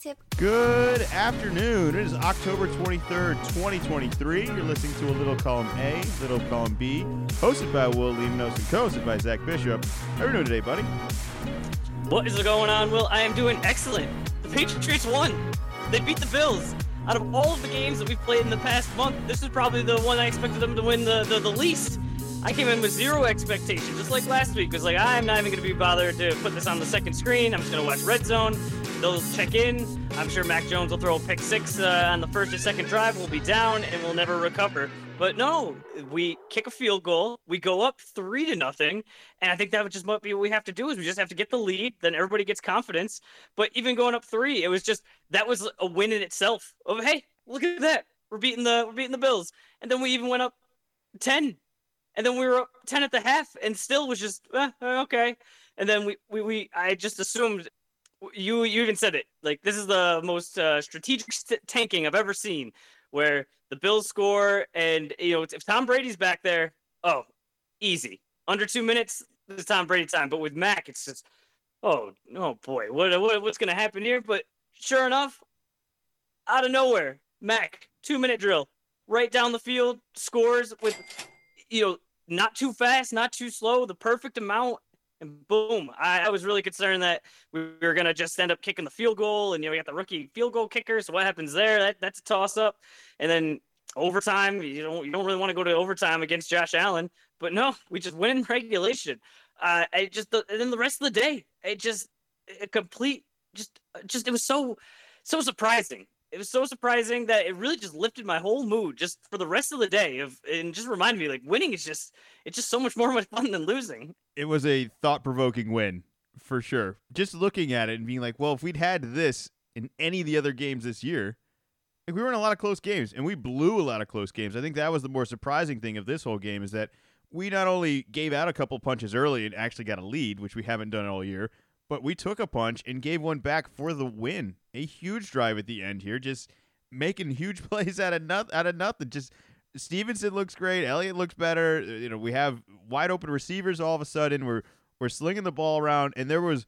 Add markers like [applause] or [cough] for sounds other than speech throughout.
Wingtip. Good afternoon. It is October 23rd, 2023. You're listening to a Little Column A, Little Column B, hosted by Will Limnos and co-hosted by Zach Bishop. How are you doing today, buddy? What is going on, Will? I am doing excellent. The Patriots won. They beat the Bills. Out of all of the games that we've played in the past month, this is probably the one I expected them to win the, the, the least. I came in with zero expectations, just like last week. Was like, I'm not even going to be bothered to put this on the second screen. I'm just going to watch Red Zone. They'll check in. I'm sure Mac Jones will throw a pick six uh, on the first or second drive. We'll be down and we'll never recover. But no, we kick a field goal. We go up three to nothing, and I think that would just might be what we have to do is we just have to get the lead. Then everybody gets confidence. But even going up three, it was just that was a win in itself. Of hey, look at that, we're beating the we're beating the Bills, and then we even went up ten, and then we were up ten at the half, and still was just eh, okay. And then we, we we I just assumed you you even said it like this is the most uh, strategic st- tanking I've ever seen, where the Bills score and you know if Tom Brady's back there, oh, easy under two minutes, it's Tom Brady time. But with Mac, it's just oh oh boy, what, what what's gonna happen here? But sure enough, out of nowhere, Mac two minute drill right down the field scores with you know not too fast, not too slow, the perfect amount and boom, I, I, was really concerned that we were gonna just end up kicking the field goal, and you know we got the rookie field goal kicker. So what happens there? That that's a toss up, and then overtime. You don't you don't really want to go to overtime against Josh Allen, but no, we just win in regulation. Uh, I just the, and then the rest of the day, it just a complete just just it was so so surprising it was so surprising that it really just lifted my whole mood just for the rest of the day of and just reminded me like winning is just it's just so much more [laughs] much fun than losing. It was a thought-provoking win for sure. Just looking at it and being like well if we'd had this in any of the other games this year like we were in a lot of close games and we blew a lot of close games. I think that was the more surprising thing of this whole game is that we not only gave out a couple punches early and actually got a lead which we haven't done all year but we took a punch and gave one back for the win. A huge drive at the end here, just making huge [laughs] plays out of nothing. Out of nothing, just Stevenson looks great. Elliott looks better. Uh, you know, we have wide open receivers all of a sudden. We're we're slinging the ball around, and there was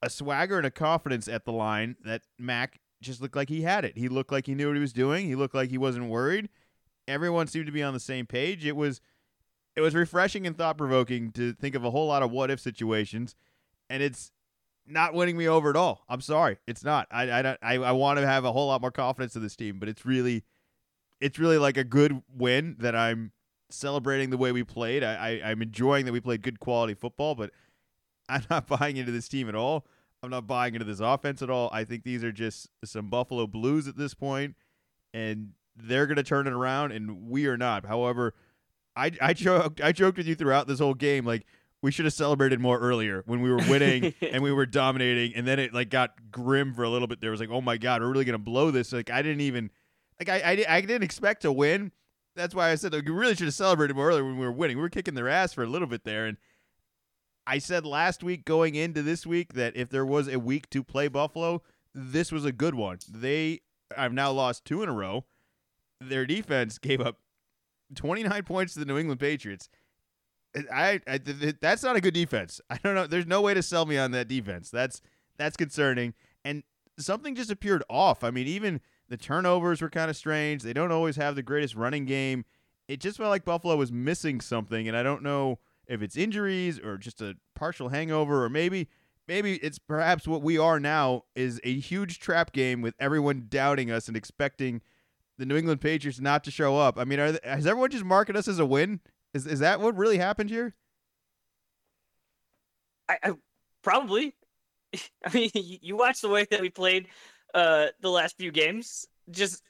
a swagger and a confidence at the line that Mac just looked like he had it. He looked like he knew what he was doing. He looked like he wasn't worried. Everyone seemed to be on the same page. It was it was refreshing and thought provoking to think of a whole lot of what if situations, and it's not winning me over at all. I'm sorry, it's not. I I I, I want to have a whole lot more confidence in this team, but it's really, it's really like a good win that I'm celebrating the way we played. I, I I'm enjoying that we played good quality football, but I'm not [laughs] buying into this team at all. I'm not buying into this offense at all. I think these are just some Buffalo Blues at this point, and they're going to turn it around, and we are not. However, I I joked I joked with you throughout this whole game, like we should have celebrated more earlier when we were winning [laughs] and we were dominating and then it like got grim for a little bit. There was like oh my god we're really gonna blow this. Like i didn't even like i i, I didn't expect to win. That's why i said like, we really should have celebrated more earlier when we were winning. We were kicking their ass for a little bit there and i said last week going into this week that if there was a week to play buffalo this was a good one. They i've now lost two in a row. Their defense gave up 29 points to the new england patriots I, I that's not a good defense. [laughs] I don't know. There's no way to sell me on that defense. That's that's concerning. And something just appeared off. I mean, even the turnovers were kind of strange. They don't always have the greatest running game. It just felt like Buffalo was missing something, and I don't know if it's injuries or just a partial hangover, or maybe maybe it's perhaps what we are now is a huge trap game with everyone doubting us and expecting the New England Patriots not to show up. I mean, they, has everyone just marked us as a win? Is is that what really happened here? I, I probably. [laughs] I mean, [laughs] you watch the way that we played uh, the last few games. Just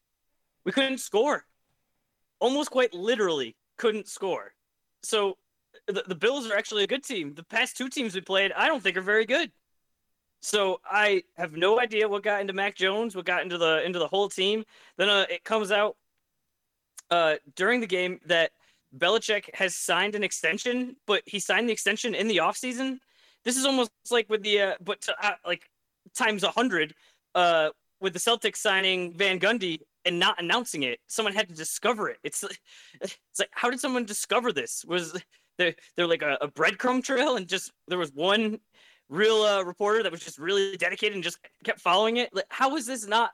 we couldn't score. Almost quite literally couldn't score. So the, the Bills are actually a good team. The past two teams we played, I don't think are very good. So I have no idea what got into Mac Jones, what got into the into the whole team. Then uh, it comes out uh, during the game that Belichick has signed an extension, but he signed the extension in the offseason. This is almost like with the uh, but to, uh, like times a hundred uh, with the Celtics signing Van Gundy and not announcing it. Someone had to discover it. It's [laughs] it's like how did someone discover this? Was there there like a, a breadcrumb trail and just there was one real uh, reporter that was just really dedicated and just kept following it. Like, how was this not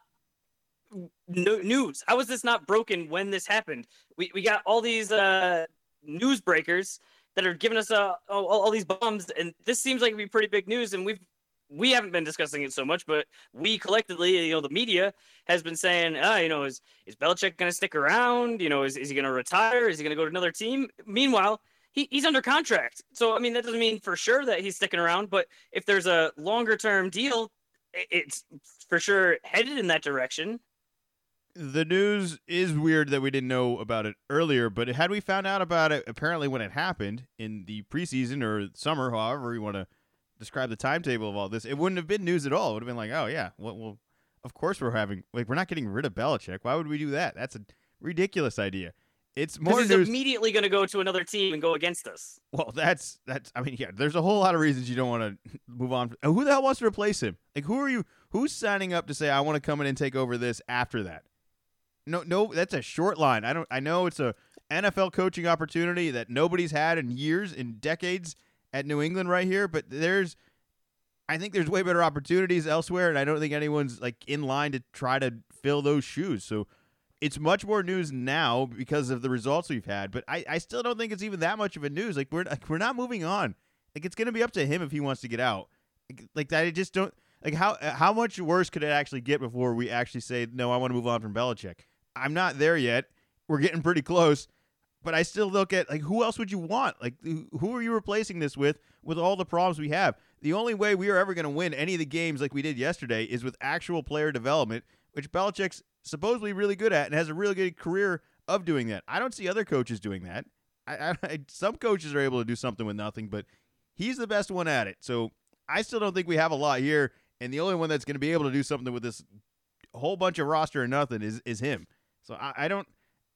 news? How is this not broken when this happened? We we got all these uh, news breakers that are giving us uh, all, all these bombs, and this seems like it'd be pretty big news. And we've we haven't been discussing it so much, but we collectively, you know, the media has been saying, ah, you know, is is Belichick going to stick around? You know, is, is he going to retire? Is he going to go to another team? Meanwhile, he, he's under contract. So, I mean, that doesn't mean for sure that he's sticking around, but if there's a longer term deal, it's for sure headed in that direction. The news is weird that we didn't know about it earlier, but had we found out about it apparently when it happened in the preseason or summer, however you want to describe the timetable of all this, it wouldn't have been news at all. It would have been like, oh, yeah, well, well of course we're having, like, we're not getting rid of Belichick. Why would we do that? That's a ridiculous idea. It's more he's news. immediately going to go to another team and go against us. Well, that's that's. I mean, yeah. There's a whole lot of reasons you don't want to [laughs] move on. Who the hell wants to replace him? Like, who are you? Who's signing up to say I want to come in and take over this after that? No, no. That's a short line. I don't. I know it's a NFL coaching opportunity that nobody's had in years, in decades at New England right here. But there's, I think there's way better opportunities elsewhere, and I don't think anyone's like in line to try to fill those shoes. So it's much more news now because of the results we've had, but I, I still don't think it's even that much of a news. Like we're like we're not moving on. Like it's gonna be up to him if he wants to get out. Like, like I just don't like how how much worse could it actually get before we actually say no? I want to move on from Belichick. I'm not there yet. We're getting pretty close, but I still look at like who else would you want? Like who are you replacing this with? With all the problems we have, the only way we are ever going to win any of the games like we did yesterday is with actual player development, which Belichick's supposedly really good at and has a really good career of doing that. I don't see other coaches doing that. I, I, some coaches are able to do something with nothing, but he's the best one at it. So I still don't think we have a lot here, and the only one that's going to be able to do something with this whole bunch of roster and nothing is is him. So I, I don't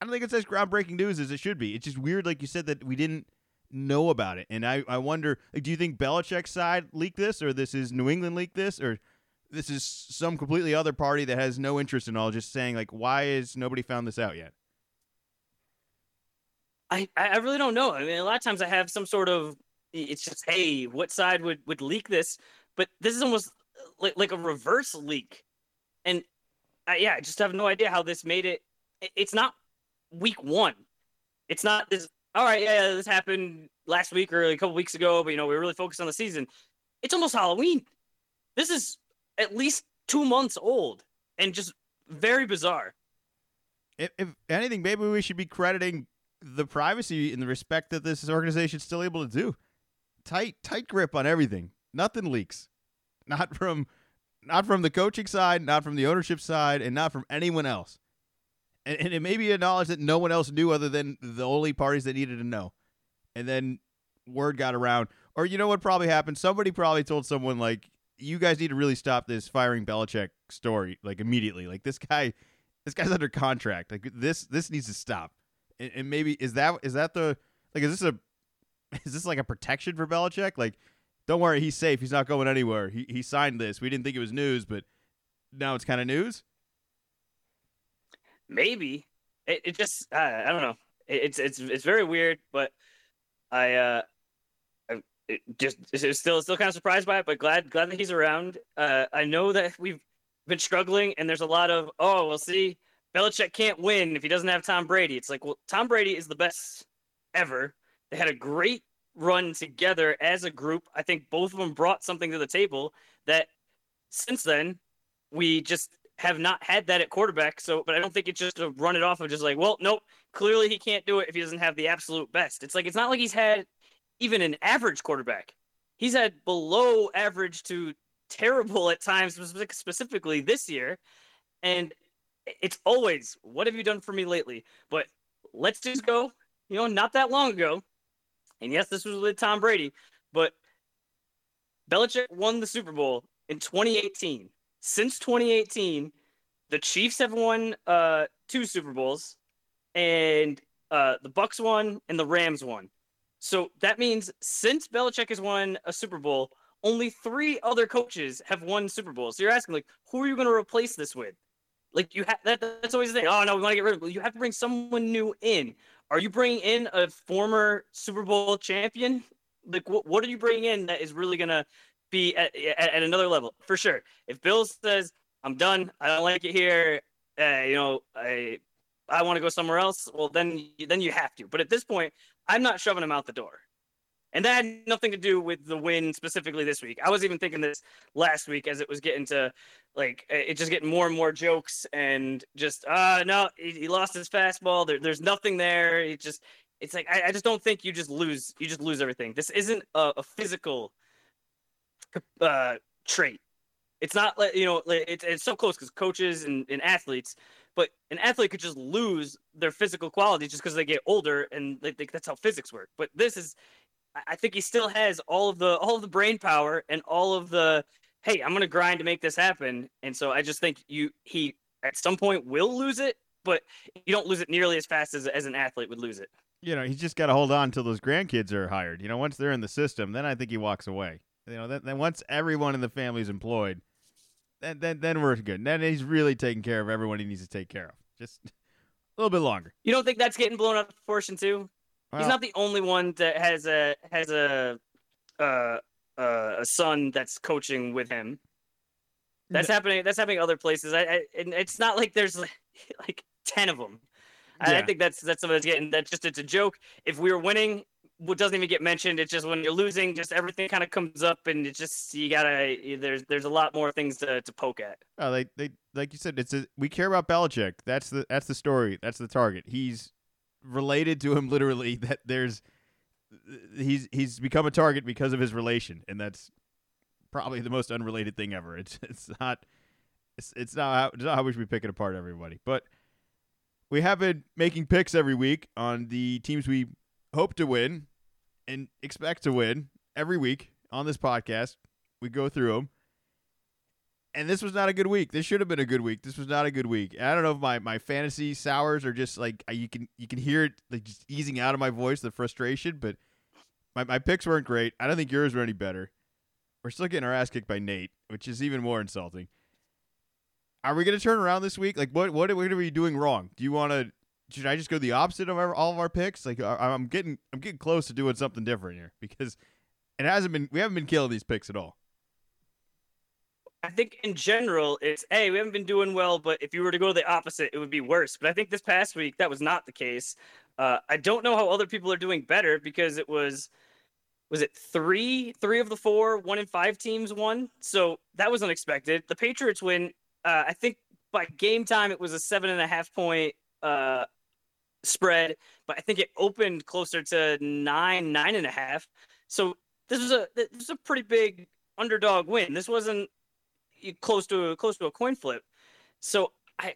I don't think it's as groundbreaking news as it should be. It's just weird, like you said, that we didn't know about it, and I I wonder, do you think Belichick's side leaked this, or this is New England leaked this, or this is some completely other party that has no interest in all just saying like why is nobody found this out yet? I i really don't know. I mean a lot of times i have some sort of it's just hey what side would would leak this? But this is almost uh, like, like a reverse leak. And I, yeah i just have no idea how this made it it's not week one it's not this all right yeah this happened last week or a couple weeks ago but you know we really focused on the season it's almost halloween this is at least two months old and just very bizarre. If, if anything, maybe we should be crediting the privacy and the respect that this organization is still able to do. Tight, tight grip on everything. Nothing leaks. Not from, not from the coaching side, not from the ownership side, and not from anyone else. And, and it may be a knowledge that no one else knew other than the only parties that needed to know. And then word got around. Or you know what probably happened? Somebody probably told someone like, you guys need to really stop this firing Belichick story like immediately. Like this guy, this guy's under contract. Like this, this needs to stop. And, and maybe is that is that the like is this a [laughs] is this like a protection for Belichick? Like, don't worry, he's safe. He's not going anywhere. He he signed this. We didn't think it was news, but now it's kind of news. Maybe it, it just uh, I don't know. It, it's it's it's very weird, but I uh it just it's still still kind of surprised by it, but glad glad that he's around. Uh, I know that we've been struggling, and there's a lot of oh, we'll see. Belichick can't win if he doesn't have Tom Brady. It's like, well, Tom Brady is the best ever. They had a great run together as a group. I think both of them brought something to the table that since then we just have not had that at quarterback. So, but I don't think it's just to run it off of just like, well, nope, clearly he can't do it if he doesn't have the absolute best. It's like it's not like he's had even an average quarterback. He's had below average to terrible at times, specifically this year. And it's always, what have you done for me lately? But let's just go, you know, not that long ago. And yes, this was with Tom Brady, but Belichick won the Super Bowl in 2018. Since 2018, the Chiefs have won uh, two Super Bowls, and uh, the Bucs won, and the Rams won. So that means since Belichick has won a Super Bowl, only three other coaches have won Super Bowls. So you're asking, like, who are you going to replace this with? Like, you have that, that's always the thing. Oh no, we want to get rid of. It. You have to bring someone new in. Are you bringing in a former Super Bowl champion? Like, what what are you bringing in that is really going to be at, at, at another level for sure. If Bill says I'm done, I don't like it here, uh, you know, I I want to go somewhere else, well then then you have to. But at this point, I'm not shoving him out the door. And that had nothing to do with the win specifically this week. I was even thinking this last week as it was getting to like it just getting more and more jokes and just uh no, he, he lost his fastball. There, there's nothing there. It just it's like I, I, just don't think you just lose you just lose everything. This isn't a, a physical uh trait. It's not like you know it's it's so close because coaches and, and athletes but an athlete could just lose their physical quality just because they get older and they think that's how physics work. But this is I think he still has all of the all of the brain power and all of the hey, I'm gonna grind to make this happen. And so I just think you he at some point will lose it, but you don't lose it nearly as fast as as an athlete would lose it. You know, he's just got to hold on until those grandkids are hired. You know, once they're in the system, then I think he walks away. You know, then, then once everyone in the family is employed, then then then we're good. Then he's really taking care of everyone he needs to take care of. Just [laughs] a little bit longer. You don't think that's getting blown out of proportion too? Well, He's not the only one that has a has a uh, uh, a son that's coaching with him. That's no. happening. That's happening other places. I, I and it's not like there's like, [laughs] like ten of them. Yeah. I think that's that's something that's getting that's just it's a joke. If we were winning, doesn't even get mentioned. It's just when you're losing, just everything kind of comes up, and it's just you gotta. There's there's a lot more things to, to poke at. Oh, they they like you said, it's a, we care about Belichick. That's the that's the story. That's the target. He's related to him [laughs] literally. That there's uh, he's he's become a target because of his relation, and that's probably the most unrelated thing ever. It's [laughs] it's not it's it's not how, it's not how we should be picking apart everybody, but we have been making picks every week on the teams we hope to win and expect to win every week on this podcast. We go through them and this was not a good week. This should have been a good week. This was not a good week. I don't know if my, my fantasy sours are just like you can you can hear it like just easing out of my voice the frustration, but my, my picks weren't great. I don't think yours were any better. We're still getting our ass kicked by Nate, which is even more insulting. Are we going to turn around this week? Like what what are we doing wrong? Do you want to should I just go the opposite of our, all of our picks? Like I'm getting I'm getting close to doing something different here because it hasn't been we haven't been killing these picks at all. I think in general, it's hey, we haven't been doing well, but if you were to go the opposite, it would be worse. But I think this past week that was not the case. Uh, I don't know how other people are doing better because it was was it three three of the four one in five teams won, so that was unexpected. The Patriots win. Uh, I think by game time it was a seven and a half point uh, spread, but I think it opened closer to nine nine and a half. So this was a this was a pretty big underdog win. This wasn't close to a, close to a coin flip. So I,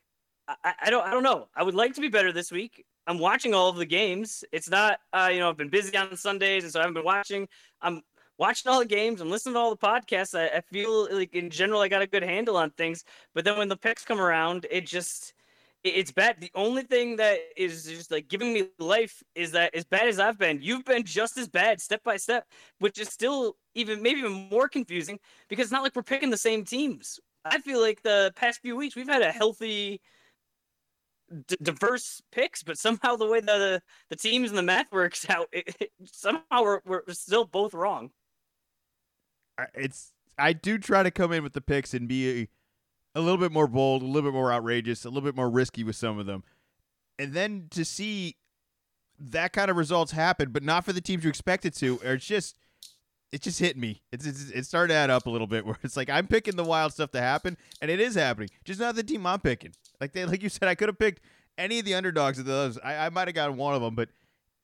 I I don't I don't know. I would like to be better this week. I'm watching all of the games. It's not uh, you know I've been busy on Sundays and so I haven't been watching. I'm watching all the games. I'm listening to all the podcasts. I, I feel like in general I got a good handle on things. But then when the picks come around, it just it's bad. The only thing that is just like giving me life is that as bad as I've been, you've been just as bad step by step, which is still even maybe even more confusing because it's not like we're picking the same teams. I feel like the past few weeks we've had a healthy, d- diverse picks, but somehow the way the the, the teams and the math works out, it, it, somehow we're, we're still both wrong. It's I do try to come in with the picks and be. A, little bit more bold, a little bit more outrageous, a little bit more risky with some of them. And then to see that kind of results happen, but not for the teams you expect it to, or it's just it just hit me. It's, it's it started to add up a little bit where it's like I'm picking the wild stuff to happen, and it is happening. Just not the team I'm picking. Like they, like you said, I could have picked any of the underdogs of those. I, I might have gotten one of them, but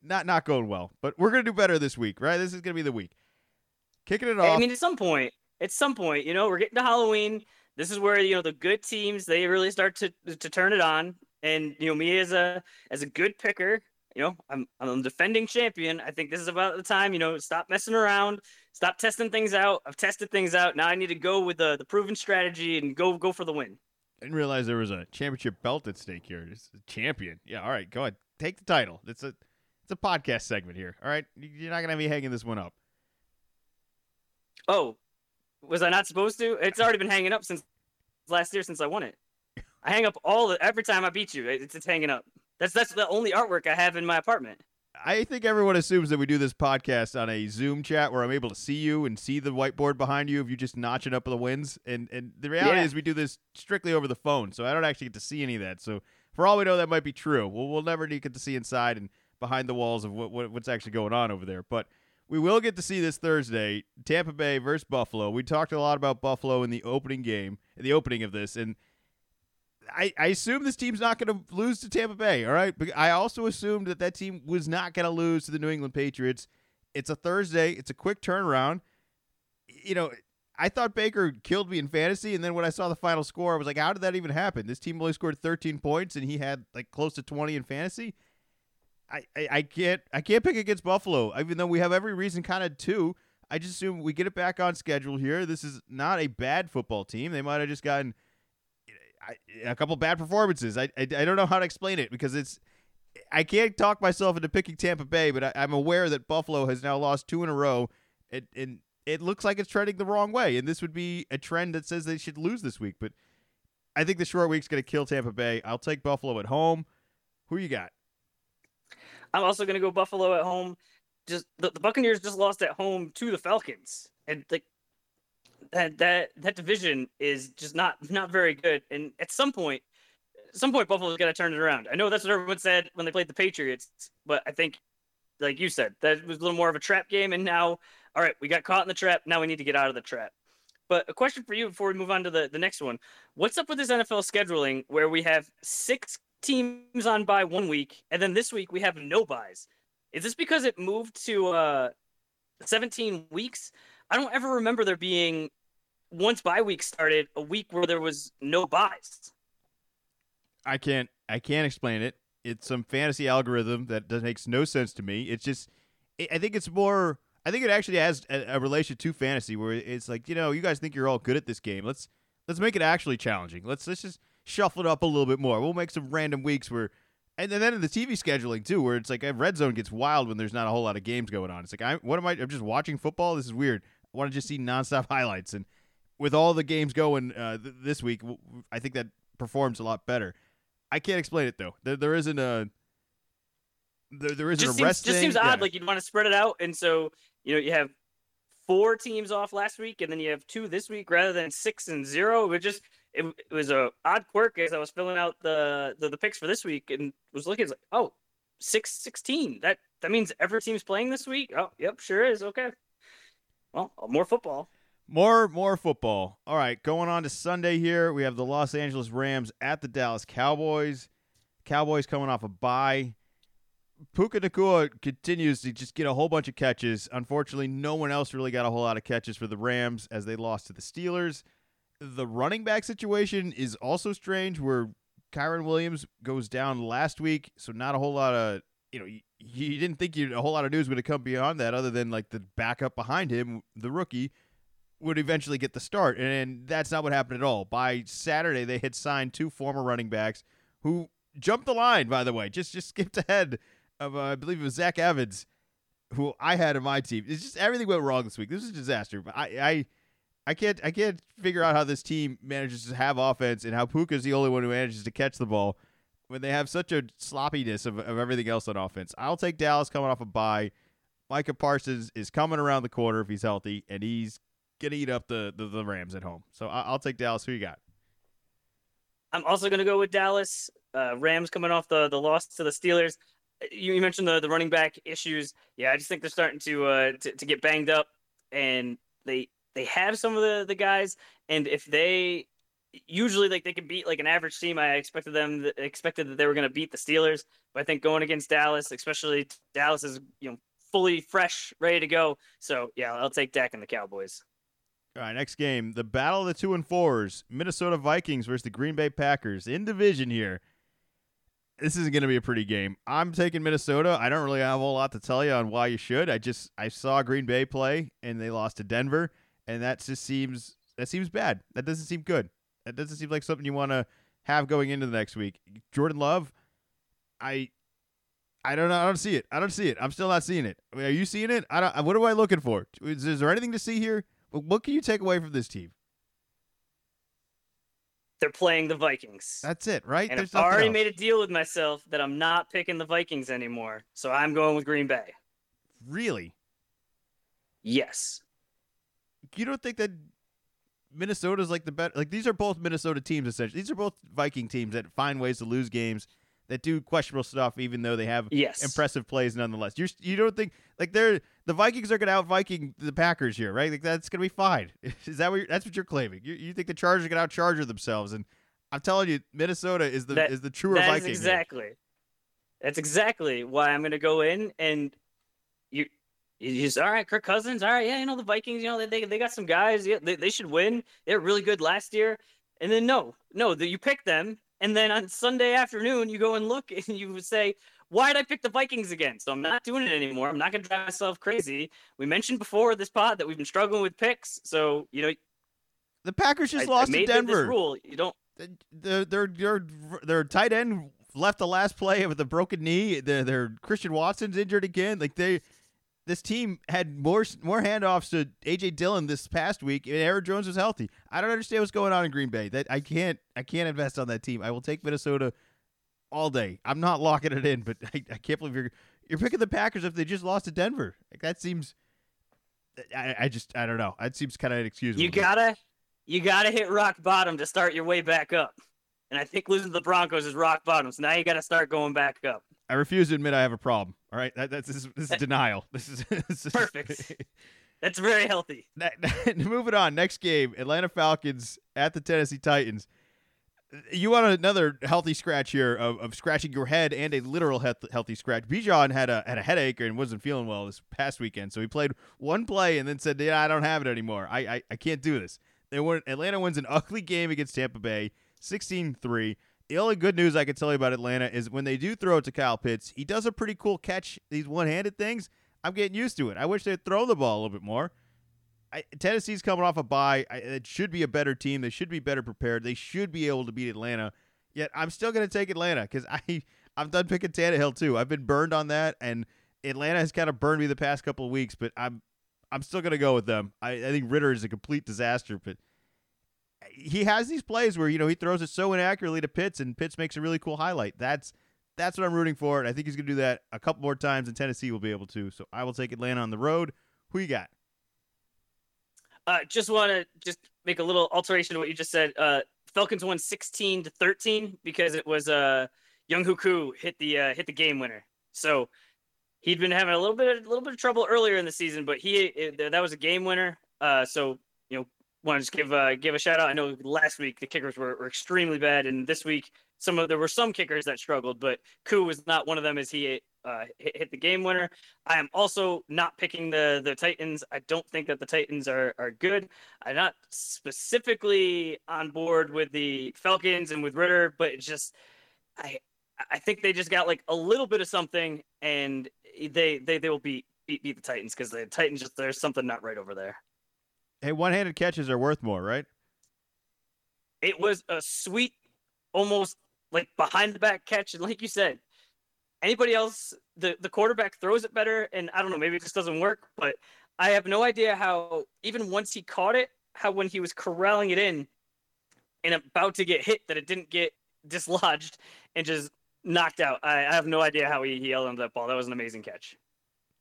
not not going well. But we're gonna do better this week, right? This is gonna be the week. Kicking it off. I mean, at some point, at some point, you know, we're getting to Halloween this is where you know the good teams they really start to to turn it on. And you know me as a as a good picker, you know I'm I'm a defending champion. I think this is about the time. You know, stop messing around, stop testing things out. I've tested things out. Now I need to go with the the proven strategy and go go for the win. I didn't realize there was a championship belt at stake here. It's a champion. Yeah, all right, go ahead. Take the title. It's a it's a podcast segment here. All right, you're not gonna be hanging this one up. Oh, was I not supposed to? It's already been hanging up since last year since I won it. I hang up all the every time I beat you. It's, it's hanging up. That's that's the only artwork I have in my apartment. I think everyone assumes that we do this podcast on a Zoom chat where I'm able to see you and see the whiteboard behind you if you just notching up the wins. And and the reality Yeah. is we do this strictly over the phone, so I don't actually get to see any of that. So for all we know, that might be true. We'll we'll never get to see inside and behind the walls of what, what what's actually going on over there. But we will get to see this Thursday, Tampa Bay versus Buffalo. We talked a lot about Buffalo in the opening game, in the opening of this, and I, I assume this team's not going to lose to Tampa Bay. All right, but I also assumed that that team was not going to lose to the New England Patriots. It's a Thursday. It's a quick turnaround. You know, I thought Baker killed me in fantasy, and then when I saw the final score, I was like, "How did that even happen?" This team only scored 13 points, and he had like close to 20 in fantasy. I, I, can't I can't pick against Buffalo, even though we have every reason kind of to. I just assume we get it back on schedule here. This is not a bad football team. They might have just gotten a couple bad performances. I, I I don't know how to explain it because it's I can't talk myself into picking Tampa Bay, but I, I'm aware that Buffalo has now lost two in a row, and, and it looks like it's trending the wrong way. And this would be a trend that says they should lose this week. But I think the short week's going to kill Tampa Bay. I'll take Buffalo at home. Who you got? I'm also going to go Buffalo at home. Just the, the Buccaneers just lost at home to the Falcons, and like that that that division is just not not very good. And at some point, at some point, Buffalo's got to turn it around. I know that's what everyone said when they played the Patriots, but I think, like you said, that was a little more of a trap game. And now, all right, we got caught in the trap. Now we need to get out of the trap. But a question for you before we move on to the, the next one. What's up with this NFL scheduling where we have six teams on bye one week, and then this week we have no byes? Is this because it moved to uh, 17 weeks? I don't ever remember there being, once bye week started, a week where there was no byes. I can't I can't explain it. It's some fantasy algorithm that does, makes no sense to me. It's just I I think it's more I think it actually has a, a relation to fantasy where it's like, you know, you guys think you're all good at this game. Let's let's make it actually challenging. Let's let's just shuffle it up a little bit more. We'll make some random weeks where and then in the TV scheduling too, where it's like red zone gets wild when there's not a whole lot of games going on. It's like, I what am I? I'm just watching football. This is weird. I want to just see nonstop [laughs] highlights, and with all the games going uh, th- this week, I think that performs a lot better. I can't explain it though. There, there isn't a there, there isn't just a seems, rest. just thing. seems odd. Like you'd want to spread it out, and so you know you have four teams off last week, and then you have two this week rather than six and zero. It just it, it was a odd quirk as I was filling out the, the the picks for this week and was looking. Like oh, six sixteen. That that means every team's playing this week. Oh, yep, sure is. Okay. Well, more football. More more football. All right, going on to Sunday here. We have the Los Angeles Rams at the Dallas Cowboys. Cowboys coming off a bye. Puka Nacua continues to just get a whole bunch of catches. Unfortunately, no one else really got a whole lot of catches for the Rams as they lost to the Steelers. The running back situation is also strange where Kyren Williams goes down last week, so not a whole lot of you know, you, you didn't think you a whole lot of news would have come beyond that other than like the backup behind him, the rookie would eventually get the start, and that's not what happened at all. By Saturday, they had signed two former running backs who jumped the line. By the way, just just skipped ahead of uh, I believe it was Zach Evans, who I had in my team. It's just everything went wrong this week. This is a disaster. I I I can't I can't figure out how this team manages to have offense and how Puka's the only one who manages to catch the ball when they have such a sloppiness of, of everything else on offense. I'll take Dallas coming off a bye. Micah Parsons is coming around the corner if he's healthy, and he's gonna eat up the, the, the Rams at home. So I, I'll take Dallas. Who you got? I'm also to go with Dallas. Uh, Rams coming off the the loss to the Steelers. You, you mentioned the the running back issues. Yeah, I just think they're starting to uh to, to get banged up, and they they have some of the the guys. And if they usually like they can beat like an average team, I expected them expected that they were going to beat the Steelers. But I think going against Dallas, especially Dallas is you know fully fresh, ready to go. So yeah, I'll take Dak and the Cowboys. All right, next game. The battle of the two and fours. Minnesota Vikings versus the Green Bay Packers in division here. This isn't going to be a pretty game. I'm taking Minnesota. I don't really have a whole lot to tell you on why you should. I just I saw Green Bay play and they lost to Denver, and that just seems that seems bad. That doesn't seem good. That doesn't seem like something you want to have going into the next week. Jordan Love, I I don't know. I don't see it. I don't see it. I'm still not seeing it. I mean, are you seeing it? I don't. What am I looking for? Is, is there anything to see here? What- can you take away from this team? they're playing the Vikings. That's it, right? and There's I've already nothing made a deal with myself that I'm not picking the Vikings anymore. So I'm going with Green Bay. Really? Yes. You don't think that Minnesota's like the better? Like these are both Minnesota teams essentially. These are both Viking teams that find ways to lose games, that do questionable stuff, even though they have Yes. impressive plays nonetheless. You're you don't think like they're the Vikings are going to out Viking the Packers here, right? Like that's going to be fine. [laughs] Is that what you're, that's what you're claiming? You, you think the Chargers are going to outcharge themselves? And I'm telling you, Minnesota is the That- is the truer Viking. here. exactly. That's exactly why I'm going to go in and you. Just all right, Kirk Cousins. All right, yeah, you know the Vikings. You know they they, they got some guys. Yeah, they, they should win. They're really good last year. And then no, no, that you pick them, and then on Sunday afternoon you go and look [laughs] and you say, why did I pick the Vikings again? So I'm not doing it anymore. I'm not going to drive myself crazy. We mentioned before this pod that we've been struggling with picks. So you know, The Packers just I, lost I to Denver. this rule. You don't. their their their their tight end left the last play with a broken knee. Their their Christian Watson's injured again. Like they, this team had more more handoffs to AJ Dillon this past week, and Aaron Jones was healthy. I don't understand what's going on in Green Bay. That I can't I can't invest on that team. I will take Minnesota all day. I'm not locking it in, but [laughs] I, I can't believe you're you're picking the Packers if they just lost to Denver. Like that seems. I, I just I don't know. That seems kind of inexcusable. You gotta, you gotta hit rock bottom to start your way back up. And I think losing to the Broncos is rock bottom. So now you gotta start going back up. I refuse to admit I have a problem. All right, that, that's this is, this is denial. [laughs] This is, this is Perfect. [laughs] That's very healthy. That- [laughs] moving on, next game: Atlanta Falcons at the Tennessee Titans. You want another healthy scratch here of, of scratching your head and a literal health, healthy scratch. Bijan had a had a headache and wasn't feeling well this past weekend, so he played one play and then said, "Yeah, I don't have it anymore. I I, I can't do this." They won. Atlanta wins an ugly game against Tampa Bay, 16-3. The only good news I can tell you about Atlanta is when they do throw it to Kyle Pitts, he does a pretty cool catch. These one-handed things. I'm getting used to it. I wish they'd throw the ball a little bit more. I, Tennessee's coming off a bye. I, it should be a better team. They should be better prepared. They should be able to beat Atlanta. Yet I'm still going to take Atlanta because [laughs] I I'm done picking Tannehill too. I've been burned on that, and Atlanta has kind of burned me the past couple of weeks. But I'm I'm still going to go with them. I, I think Ridder is a complete disaster, but he has these plays where you know he throws it so inaccurately to Pitts, and Pitts makes a really cool highlight. That's that's what I'm rooting for, and I think he's going to do that a couple more times, and Tennessee will be able to. So I will take Atlanta on the road. Who you got? Uh, just want to just make a little alteration to what you just said. Uh, Falcons won 16 to 13 because it was uh Younghoe Koo hit the uh, hit the game winner. So he'd been having a little bit a little bit of trouble earlier in the season, but he it, that was a game winner. Uh, so you know, want to just give uh, give a shout out. I know last week the kickers were, were extremely bad, and this week some of there were some kickers that struggled, but Koo was not one of them as he uh, hit, hit the game winner. I am also not picking the the Titans. I don't think that the Titans are are good. I'm not specifically on board with the Falcons and with Ridder, but it's just I I think they just got like a little bit of something, and they they they will beat beat, beat the Titans because the Titans just there's something not right over there. Hey, one-handed catches are worth more, right? It was a sweet, almost like behind the back catch, and like you said, anybody else the the quarterback throws it better, and I don't know maybe it just doesn't work, but I have no idea how even once he caught it, how when he was corralling it in and about to get hit, that it didn't get dislodged and just knocked out. I, I have no idea how he, he held onto that ball. That was an amazing catch.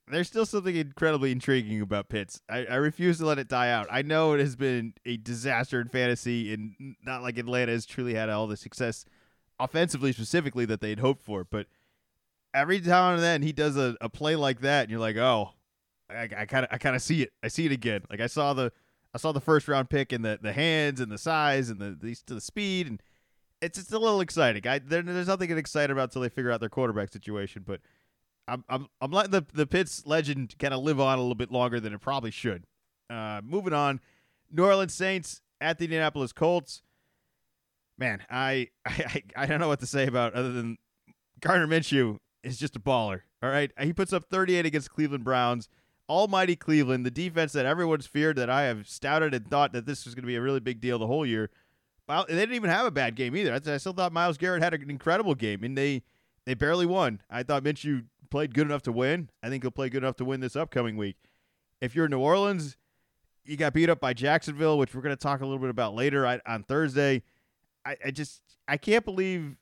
There's still something incredibly intriguing about Pitts. I, I refuse to let it die out. I know it has been a disaster in fantasy, and not like Atlanta has truly had all the success offensively, specifically that they'd hoped for. But every now and then he does a, a play like that, and you're like, oh, I kind of I kind of see it. I see it again. Like I saw the I saw the first round pick and the the hands and the size and the the, the speed and it's it's a little exciting. I there, there's nothing to get excited about until they figure out their quarterback situation, but I'm I'm I'm letting the the Pitts legend kind of live on a little bit longer than it probably should. Uh, moving on, New Orleans Saints at the Indianapolis Colts. Man, [laughs] I, I I don't know what to say about other than Gardner Minshew is just a baller. All right, he puts up 38 against Cleveland Browns. Almighty Cleveland, the defense that everyone's feared that I have stouted and thought that this was going to be a really big deal the whole year. Well, they didn't even have a bad game either. I still thought Myles Garrett had an incredible game, and they they barely won. I thought Minshew played good enough to win. I think he'll play good enough to win this upcoming week. If you're New Orleans, you got beat up by Jacksonville, which we're going to talk a little bit about later I, on Thursday. I, I just I can't believe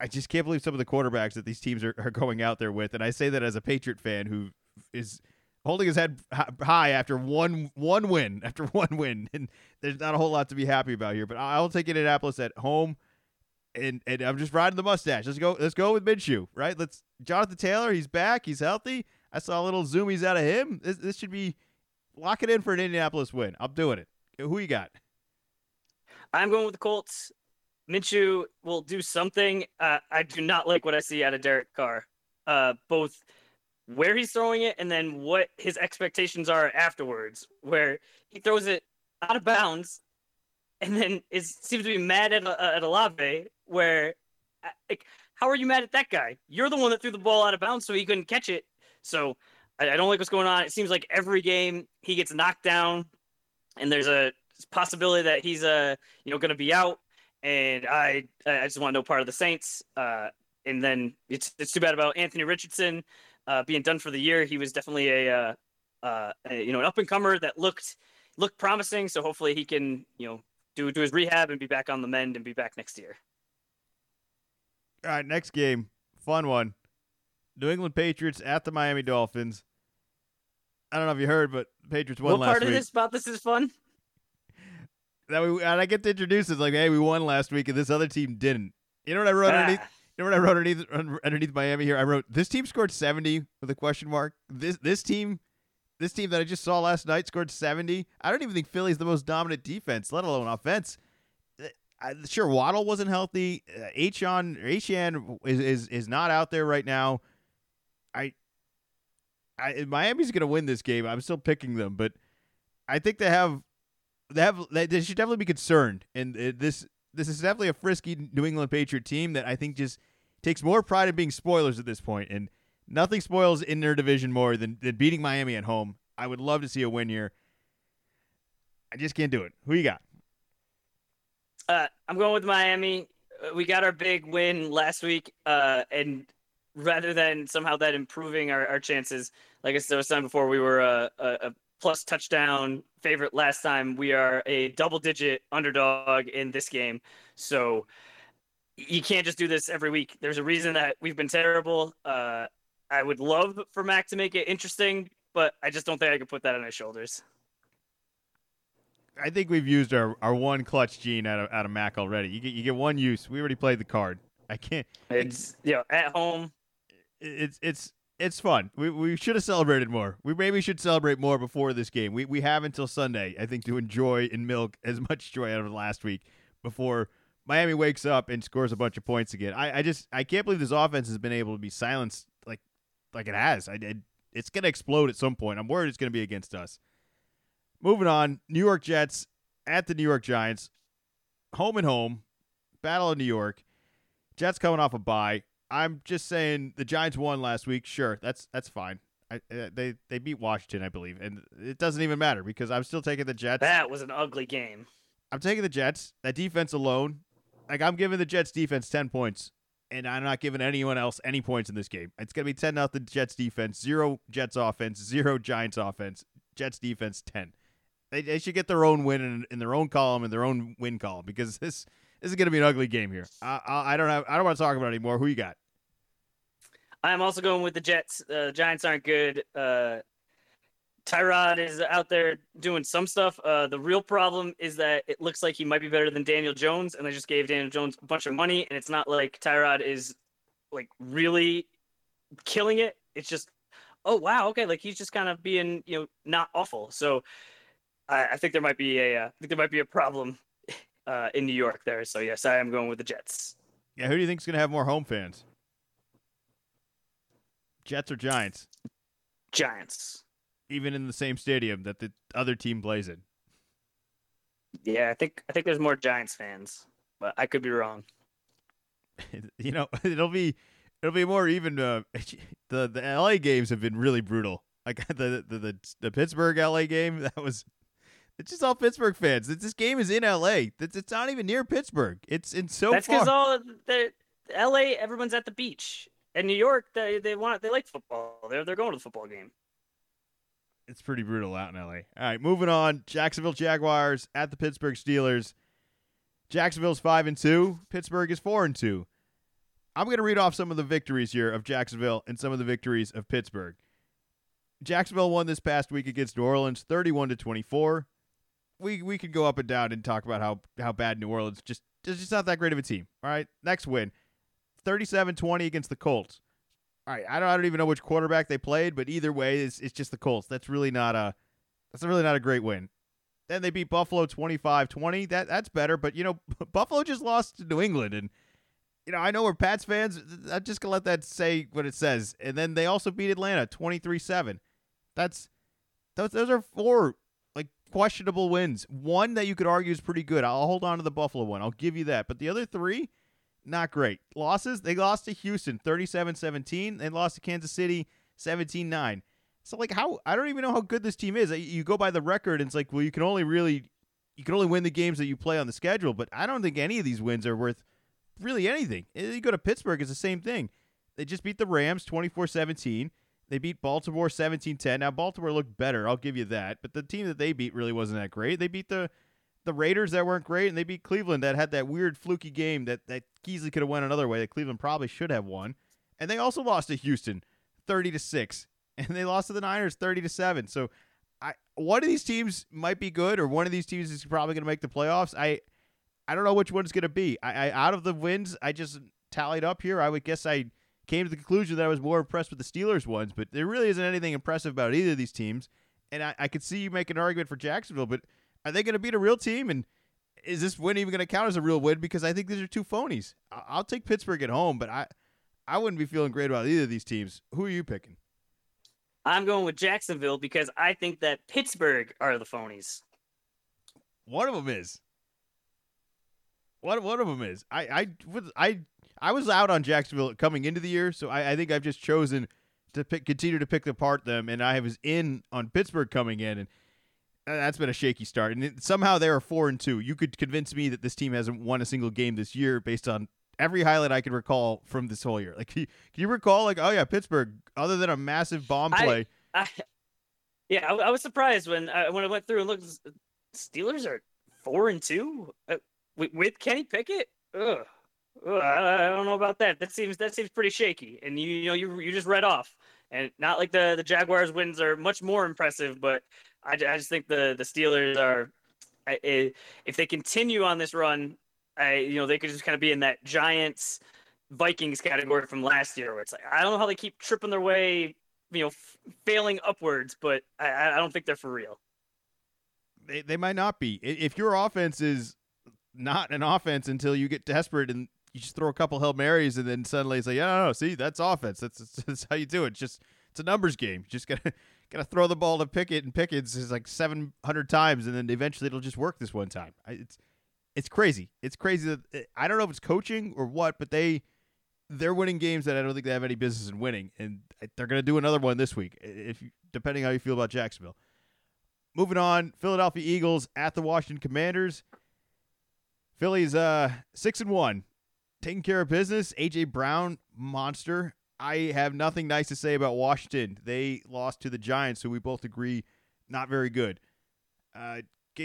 I just can't believe some of the quarterbacks that these teams are, are going out there with, and I say that as a Patriot fan who is holding his head high after one one win [laughs] after one win, and there's not a whole lot to be happy about here. But I'll take Indianapolis at home, and and I'm just riding the mustache. Let's go. Let's go with Minshew. Right. Let's Jonathan Taylor. He's back. He's healthy. I saw little zoomies out of him. This this should be lock it in for an Indianapolis win. I'm doing it. Who you got? I'm going with the Colts. Minshew will do something. Uh, I do not like what I see out of Derek Carr. Uh, both where he's throwing it and then what his expectations are afterwards, where he throws it out of bounds and then is seems to be mad at at Olave. Where, uh, like, how are you mad at that guy? You're the one that threw the ball out of bounds, so he couldn't catch it. So I, I don't like what's going on. It seems like every game he gets knocked down, and there's a possibility that he's uh you know going to be out. And I I just want no part of the Saints. Uh, and then it's it's too bad about Anthony Richardson uh, being done for the year. He was definitely a, uh, uh, a you know an up and comer that looked looked promising. So hopefully he can you know do do his rehab and be back on the mend and be back next year. All right, next game, fun one. New England Patriots at the Miami Dolphins. I don't know if you heard, but Patriots won what last part of this about this is fun? [laughs] That we and I get to introduce it like, hey, we won last week, and this other team didn't. You know what I wrote underneath? Ah, You know what I wrote underneath underneath Miami here? I wrote this team scored seventy with a question mark. This this team, this team that I just saw last night scored seventy. I don't even think Philly's the most dominant defense, let alone offense. Uh, sure, Waddle wasn't healthy. Uh, Achane is, is is not out there right now. I, I Miami's gonna win this game. I'm still picking them, but I think they have they have they, should definitely be concerned. And uh, this this is definitely a frisky New England Patriot team that I think just takes more pride in being spoilers at this point. point, and nothing spoils in their division more than, than beating Miami at home. I would love to see a win here. I just can't do it. Who you got? Uh, I'm going with Miami. Uh, We got our big win last week, uh, and rather than somehow that improving our, our chances, like I said, was saying before, we were a, a, a plus touchdown favorite last time. We are a double digit underdog in this game. So you can't just do this every week. There's a reason that we've been terrible. Uh, I would love for Mac to make it interesting, but I just don't think I can put that on his shoulders. I think we've used our, our one clutch gene out of out of Mac already. You get you get one use. We already played the card. I can't. It's you know at home. It's it's it's fun. We we should have celebrated more. We maybe should celebrate more before this game. We we have until Sunday, I think, to enjoy and milk [laughs] as much joy out of last week before Miami wakes up and scores a bunch of points again. I, I just I can't believe this offense has been able to be silenced like like it has. I did. It's gonna explode at some point. I'm worried it's gonna be against us. Moving on, New York Jets at the New York Giants, home and home, battle of New York. Jets coming off a bye. I'm just saying the Giants won last week. Sure, that's that's fine. I, uh, they they beat Washington, I believe, and it doesn't even matter because I'm still taking the Jets. That was an ugly game. I'm taking the Jets. That defense alone, like I'm giving the Jets defense ten points, and I'm not giving anyone else any points in this game. It's gonna be ten nothing Jets defense, zero Jets offense, zero Giants offense. Jets defense ten. They, they should get their own win in, in their own column and their own win column because [laughs] this this is gonna be an ugly game here. I, I, I don't have I don't want to talk about it anymore. Who you got? I'm also going with the Jets. Uh, Giants aren't good. Uh, Tyrod is out there doing some stuff. Uh, the real problem is that it looks like he might be better than Daniel Jones, and they just gave Daniel Jones a bunch of money, and it's not like Tyrod is like really killing it. It's just, oh wow, okay, like he's just kind of being you know not awful. So I, I think there might be a, uh, I think there might be a problem [laughs] uh, in New York there. So yes, I am going with the Jets. Yeah, who do you think is gonna have more home fans? Jets or Giants? Giants. Even in the same stadium that the other team plays in. Yeah, I think I think there's more Giants fans, but I could be wrong. [laughs] you know, [laughs] it'll be it'll be more even. Uh, the the LA games have been really brutal. Like the the the, the Pittsburgh LA game, that was it's just all Pittsburgh fans. This game is in LA. It's, it's not even near Pittsburgh. It's in so far. That's because all the LA, everyone's at the beach. And New York, they they want they like football. They're they're going to the football game. it's pretty brutal out in LA. All right, moving on. Jacksonville Jaguars at the Pittsburgh Steelers. Jacksonville's five and two. Pittsburgh is four and two. I'm going to read off some of the victories here of Jacksonville and some of the victories of Pittsburgh. Jacksonville won this past week against New Orleans, 31 to 24. We we could go up and down and talk about how how bad New Orleans just it's just not that great of a team. All right, next win, 37-20 against the Colts. All right, I don't, I don't even know which quarterback they played, but either way, it's, it's just the Colts. That's really not a that's really not a great win. Then they beat Buffalo 25-20. That that's better, but you know [laughs] Buffalo just lost to New England and you know, I know we're Pats fans. I'm just gonna let that say what it says. And then they also beat Atlanta 23-7. That's those those are four questionable wins. One that you could argue is pretty good. I'll hold on to the Buffalo one. I'll give you that. But the other three, not great. Losses, they lost to Houston 37-17. They lost to Kansas City 17-9. So like how I don't even know how good this team is. You go by the record and it's like, well, you can only really you can only win the games that you play on the schedule, but I don't think any of these wins are worth really anything. Eh, you go to Pittsburgh, it's the same thing. They just beat the Rams 24-17. They beat Baltimore 17-10. Now Baltimore looked better, I'll give you that, but the team that they beat really wasn't that great. They beat the the Raiders that weren't great, and they beat Cleveland that had that weird fluky game that that easily could have went another way that Cleveland probably should have won. And they also lost to Houston 30 to 6, [laughs] and they lost to the Niners 30 to 7. So I one of these teams might be good or one of these teams is probably going to make the playoffs. I I don't know which one it's going to be. I, I out of the wins I just tallied up here, I would guess I came to the conclusion that I was more impressed with the Steelers ones, but there really isn't anything impressive about either of these teams. And I, I could see you make an argument for Jacksonville, but are they going to beat a real team? And is this win even going to count as a real win? Because I think these are two phonies. I'll take Pittsburgh at home, but I, I wouldn't be feeling great about either of these teams. Who are you picking? I'm going with Jacksonville because I think that Pittsburgh are the phonies. One of them is. One one of them is. I I I I was out on Jacksonville coming into the year, so I, I think I've just chosen to pick, continue to pick apart them, and I was in on Pittsburgh coming in, and that's been a shaky start. And it, somehow they are four and two. You could convince me that this team hasn't won a single game this year based on every highlight I could recall from this whole year. Like, can [laughs] you, can you recall, like, oh yeah, Pittsburgh, other than a massive bomb play? I, I, yeah, I, I, was surprised when I, when I went through and looked. Steelers are four and two uh, with, with Kenny Pickett. Ugh. I don't know about that. That seems that seems pretty shaky. And you, you know you you just read off, and not like the the Jaguars wins are much more impressive, but I, I just think the the Steelers are, if they continue on this run, I you know they could just kind of be in that Giants Vikings category from last year, where it's like I don't know how they keep tripping their way, you know, f- failing upwards, but I, I don't think they're for real. They they might not be. If your offense is not an offense until you get desperate and you just throw a couple hail marys and then suddenly it's like, yeah, no, see, that's offense. That's, that's, [laughs] that's how you do it. It's just it's a numbers game. You just gotta [laughs] gotta throw the ball to Pickett and Pickett's is like seven hundred times, and then eventually it'll just work this one time. It's it's crazy. It's crazy that eh, I don't know if it's coaching or what, but they they're winning games that I don't think they have any business in winning, and they're gonna do another one this week. If depending how you feel about Jacksonville. Moving on, Philadelphia Eagles at the Washington Commanders. Philly's uh six and one, taking care of business. AJ Brown monster. I have nothing nice to say about Washington. They lost to the Giants, who we both agree not very good. Uh,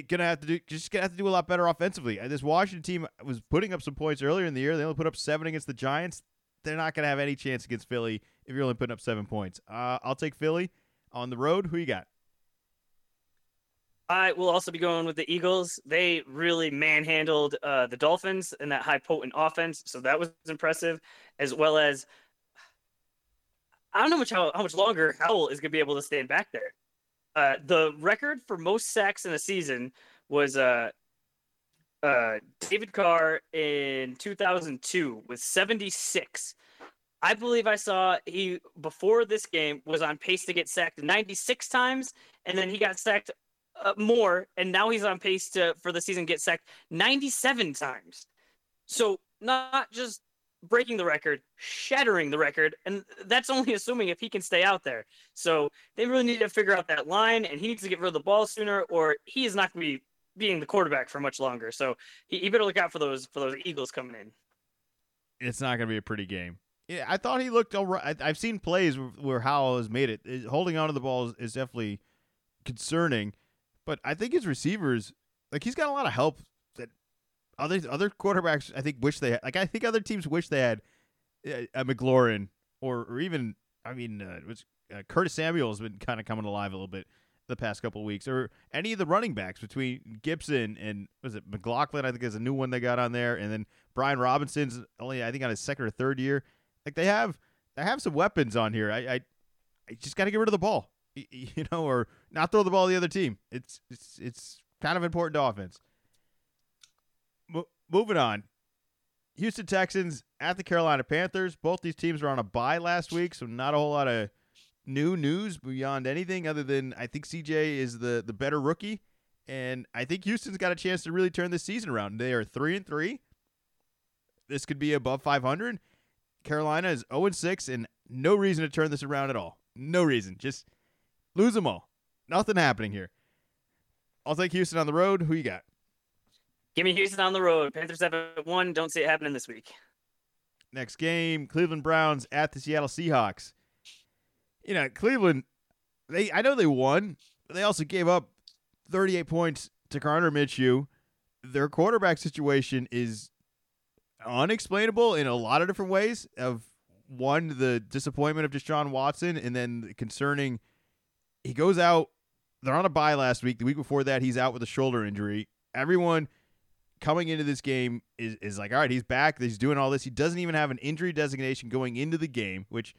gonna have to do just gonna have to do a lot better offensively. Uh, this Washington team was putting up some points earlier in the year. They only put up seven against the Giants. They're not gonna have any chance against Philly if you're only putting up seven points. Uh, I'll take Philly on the road. Who you got? I will also be going with the Eagles. They really manhandled uh, the Dolphins in that high potent offense, so that was impressive. As well as, I don't know much how, how much longer Howell is going to be able to stand back there. Uh, the record for most sacks in a season was uh, uh, David Carr in 2002 with 76. I believe I saw he before this game was on pace to get sacked 96 times, and then he got sacked uh, more, and now he's on pace to for the season get sacked 97 times. So not just breaking the record, shattering the record, and that's only [laughs] assuming if he can stay out there. So they really need to figure out that line, and he needs to get rid of the ball sooner, or he is not going to be being the quarterback for much longer. So he, he better look out for those for those Eagles coming in. It's not going to be a pretty game. Yeah, I thought he looked all right. I've seen plays where Howell has made it. Holding on to the ball is, is definitely concerning. But I think his receivers, like he's got a lot of help that other other quarterbacks, I think, wish they had, like I think other teams wish they had uh, a McLaurin or or even I mean, uh, was uh, Curtis Samuel has been kind of coming alive a little bit the past couple weeks, or any of the running backs between Gibson and was it McLaughlin? I think is a new one they got on there, and then Brian Robinson's only I think on his second or third year. Like they have they have some weapons on here. I I, I just got to get rid of the ball, [laughs] you know, or not throw the ball to the other team. It's it's it's kind of important to offense. Mo- moving on, Houston Texans at the Carolina Panthers. Both these teams were on a bye last week, so not a whole lot of new news beyond anything other than I think CJ is the the better rookie, and I think Houston's got a chance to really turn this season around. They are three and three. This could be above 500. Carolina is 0 and 6, and no reason to turn this around at all. No reason. Just lose them all. Nothing happening here. I'll take Houston on the road. Who you got? Give me Houston on the road. Panthers have one. Don't see it happening this week. Next game, Cleveland Browns at the Seattle Seahawks. You know, Cleveland, they I know they won, but they also gave up 38 points to Gardner Minshew. Their quarterback situation is unexplainable in a lot of different ways. Of one, the disappointment of Deshaun Watson, and then the concerning he goes out. They're on a bye last week. The week before that, he's out with a shoulder injury. Everyone coming into this game is, is like, all right, he's back. He's doing all this. He doesn't even have an injury designation going into the game, which,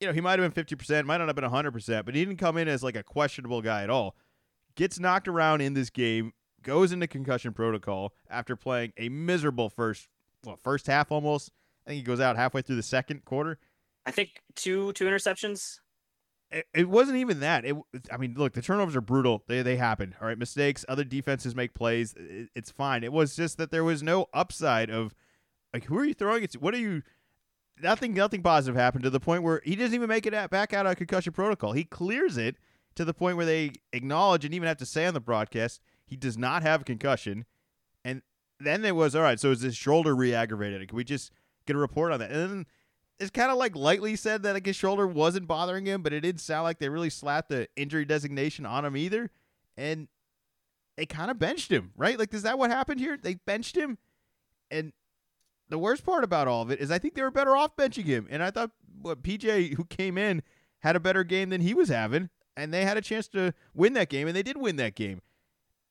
you know, he might have been 50%, might not have been 100%, but he didn't come in as like a questionable guy at all. Gets knocked around in this game, goes into concussion protocol after playing a miserable first well, first half almost. I think he goes out halfway through the second quarter. I think two two interceptions. It, it wasn't even that. It, I mean, look, the turnovers are brutal. They they happen. All right, mistakes. Other defenses make plays. It, it's fine. It was just that there was no upside of like who are you throwing it to? What are you? Nothing. Nothing positive happened to the point where he doesn't even make it back out of concussion protocol. He clears it to the point where they acknowledge and even have to say on the broadcast he does not have a concussion. And then it was all right. So is his shoulder re-aggravated? Can we just get a report on that? And then it's kind of like lightly said that like his shoulder wasn't bothering him, but it didn't sound like they really slapped the injury designation on him either. And they kind of benched him, right? Like, is that what happened here? They benched him, and the worst part about all of it is I think they were better off benching him. And I thought what PJ who came in had a better game than he was having, and they had a chance to win that game, and they did win that game.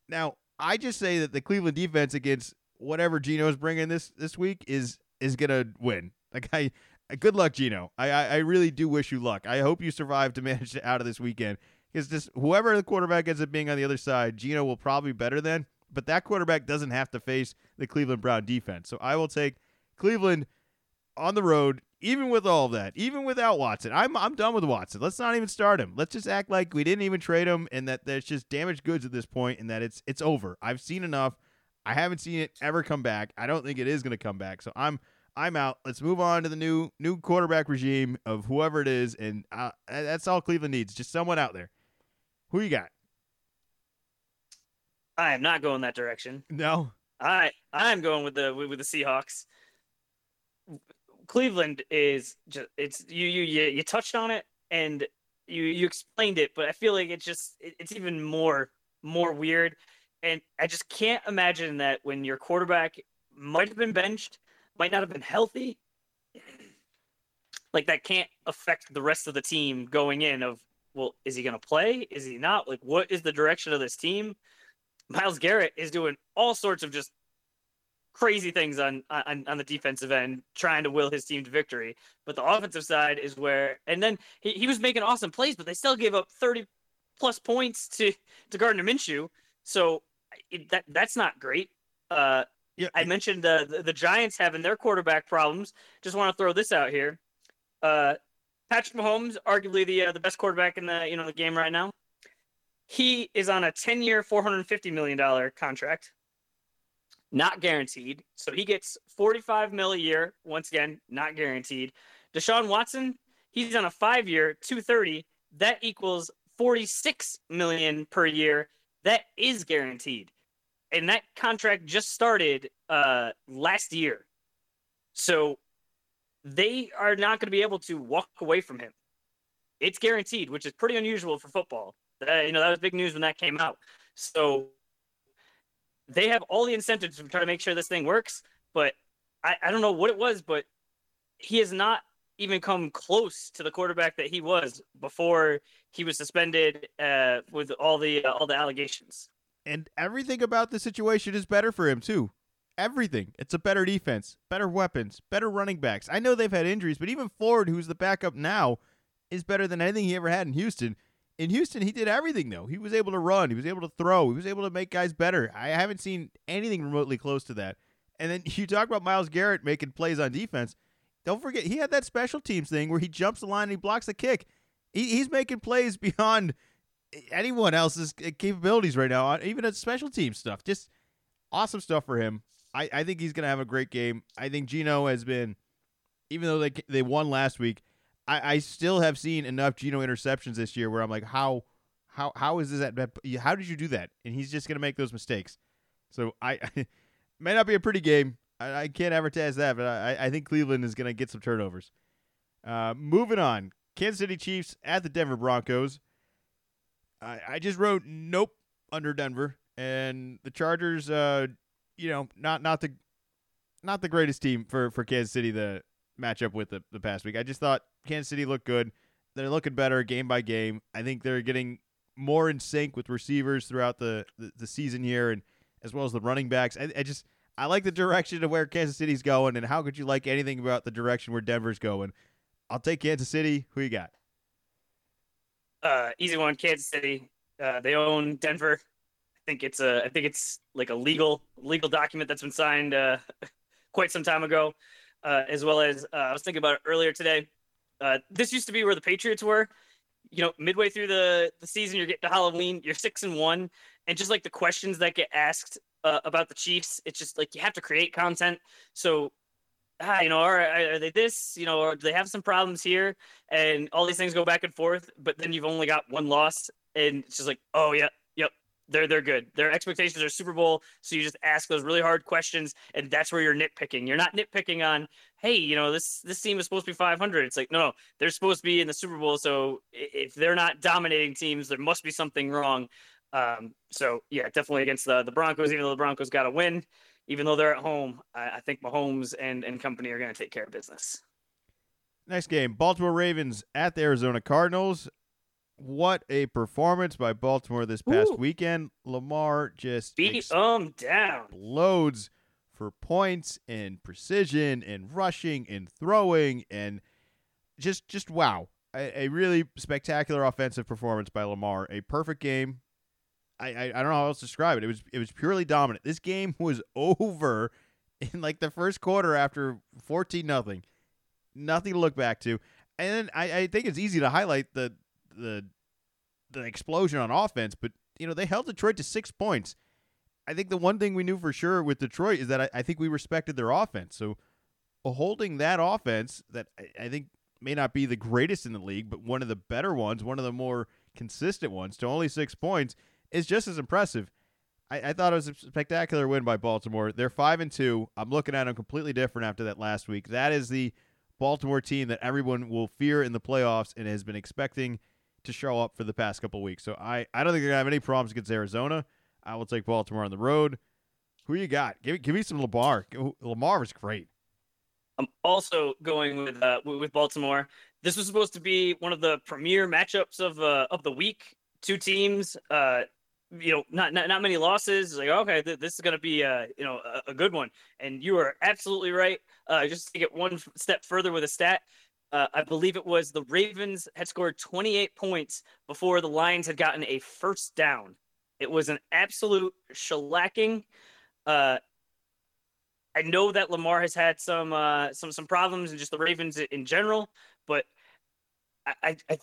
Now, I just say that the Cleveland defense against whatever Geno's bringing this this week is is gonna win. Like I, Uh, good luck, Geno. I, I, I really do wish you luck. I hope you survive to [laughs] manage it out of this weekend because just whoever the quarterback ends up being on the other side, Geno will probably be better than. But that quarterback doesn't have to face the Cleveland Brown defense. So I will take Cleveland on the road, even with all of that, even without Watson. I'm I'm done with Watson. Let's not even start him. Let's just act like we didn't even trade him and that there's just damaged goods at this point and that it's it's over. I've seen enough. I haven't seen it ever come back. I don't think it is going to come back. So I'm I'm out. Let's move on to the new new quarterback regime of whoever it is, and uh, that's all Cleveland needs. Just someone out there. Who you got? I am not going that direction. No. I I'm going with the with the Seahawks. Cleveland is just it's you you you, you touched on it and you you explained it, but I feel like it's just it, it's even more more weird, and I just can't imagine that when your quarterback might have been benched, might not have been healthy, like that can't affect the rest of the team going in. Of well, is he going to play? Is he not? Like, what is the direction of this team? Myles Garrett is doing all sorts of just crazy things on, on on the defensive end, trying to will his team to victory. But the offensive side is where, and then he, he was making awesome plays, but they still gave up thirty plus points to to Gardner Minshew. So it, that that's not great. Uh, yeah, I mentioned uh, the the Giants having their quarterback problems. Just want to throw this out here. Uh, Patrick Mahomes, arguably the uh, the best quarterback in the you know the game right now. He is on a ten year, four hundred fifty million dollar contract not guaranteed. So he gets 45 mil a year. Once again, not guaranteed. Deshaun Watson, he's on a five year, 230. That equals 46 million per year. That is guaranteed. And that contract just started uh, last year. So they are not going to be able to walk away from him. It's guaranteed, which is pretty unusual for football. Uh, you know, that was big news when that came out. So they have all the incentives to try to make sure this thing works. But I, I don't know what it was, but he has not even come close to the quarterback that he was before he was suspended uh, with all the uh, all the allegations. And everything about the situation is better for him too. Everything. It's a better defense, better weapons, better running backs. I know they've had injuries, but even Ford, who's the backup now, is better than anything he ever had in Houston. In Houston, he did everything though. He was able to run, he was able to throw, he was able to make guys better. I haven't seen anything remotely close to that. And then [laughs] you talk about Myles Garrett making plays on defense. Don't forget he had that special teams thing where he jumps the line and he blocks the kick. He, he's making plays [laughs] beyond anyone else's capabilities right now, even at special team stuff. Just awesome stuff for him. I, I think he's going to have a great game. I think Geno has been, even though they they won last week, I, I still have seen enough Geno interceptions this year where I'm like, how how how is this that? How did you do that? And he's just going to make those mistakes. So I, I [laughs] may not be a pretty game. I, I can't advertise that, but I, I think Cleveland is going to get some turnovers. Uh, moving on, Kansas City Chiefs at the Denver Broncos. I, I just wrote nope under Denver, and the Chargers. Uh, you know, not not the not the greatest team for for Kansas City to match up with the, the past week. I just thought Kansas City looked good. They're looking better game by game. I think they're getting more in sync with receivers throughout the, the, the season here, and as well as the running backs. I, I just I like the direction of where Kansas City's going, and how could you like anything about the direction where Denver's going? I'll take Kansas City. Who you got? Uh, easy one, Kansas City. Uh, they own Denver I think it's a I think it's like a legal legal document that's been signed uh, [laughs] quite some time ago, uh, as well as uh, I was thinking about it earlier today. Uh, this used to be where the Patriots were. You know, midway through the the season, you're getting to Halloween, you're six and one, and just like the questions that get asked uh, about the Chiefs, it's just like you have to create content. So ah, you know, are, are they this, you know, or do they have some problems here? And all these things go back and forth, but then you've only got one loss, and it's just like, oh yeah, yep, they're they're good. Their expectations are Super Bowl, so you just ask those really hard questions, and that's where you're nitpicking. You're not nitpicking on, hey, you know this this team is supposed to be 500. It's like no, no, they're supposed to be in the Super Bowl. So if they're not dominating teams, there must be something wrong. Um, so yeah, definitely against the the Broncos. Even though the Broncos got a win, even though they're at home, I, I think Mahomes and and company are going to take care of business. Next game, Baltimore Ravens at the Arizona Cardinals what a performance by Baltimore this past Ooh. weekend. Lamar just beat them down. Loads for points and precision and rushing and throwing and just just wow. A, a, really spectacular offensive performance by Lamar. A perfect game. I, I, I don't know how else to describe it. It was it was purely dominant. This game [laughs] was over in like the first quarter after fourteen nothing. Nothing to look back to. And I, I think it's easy to highlight the the the explosion on offense, but you know they held Detroit to six points. I think the one thing we knew for sure with Detroit is that I, I think we respected their offense. So holding that offense that I, I, think may not be the greatest in the league, but one of the better ones, one of the more consistent ones, to only six points is just as impressive. I, I thought it was a spectacular win by Baltimore. They're five and two. I'm looking at them completely different after that last week. That is the Baltimore team that everyone will fear in the playoffs and has been expecting to show up for the past couple weeks. So I, I don't think they're gonna have any problems against Arizona. I will take Baltimore on the road. Who you got? Give give me some Lamar. Lamar was great. I'm also going with uh, with Baltimore. This was supposed to be one of the premier matchups of uh, of the week. Two teams, uh, you know, not, not not many losses. Like okay, th- this is going to be a you know a, a, good one. And you are absolutely right. Uh, just to get one step further with a stat, uh, I believe it was the Ravens had scored 28 points before the Lions had gotten a first down. It was an absolute shellacking. Uh, I know that Lamar has had some uh, some some problems and just the Ravens in general, but I, I I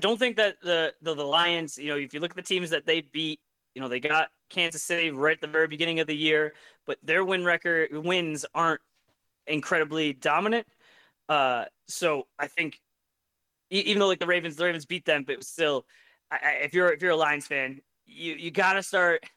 don't think that the, the the Lions, you know, if you look at the teams that they beat, you know, they got Kansas City right at the very beginning of the year, but their win record wins aren't incredibly dominant. Uh, so I think even though like the Ravens, the Ravens beat them, but it was still, I, I, if you're if you're a Lions fan, you you gotta start. [laughs]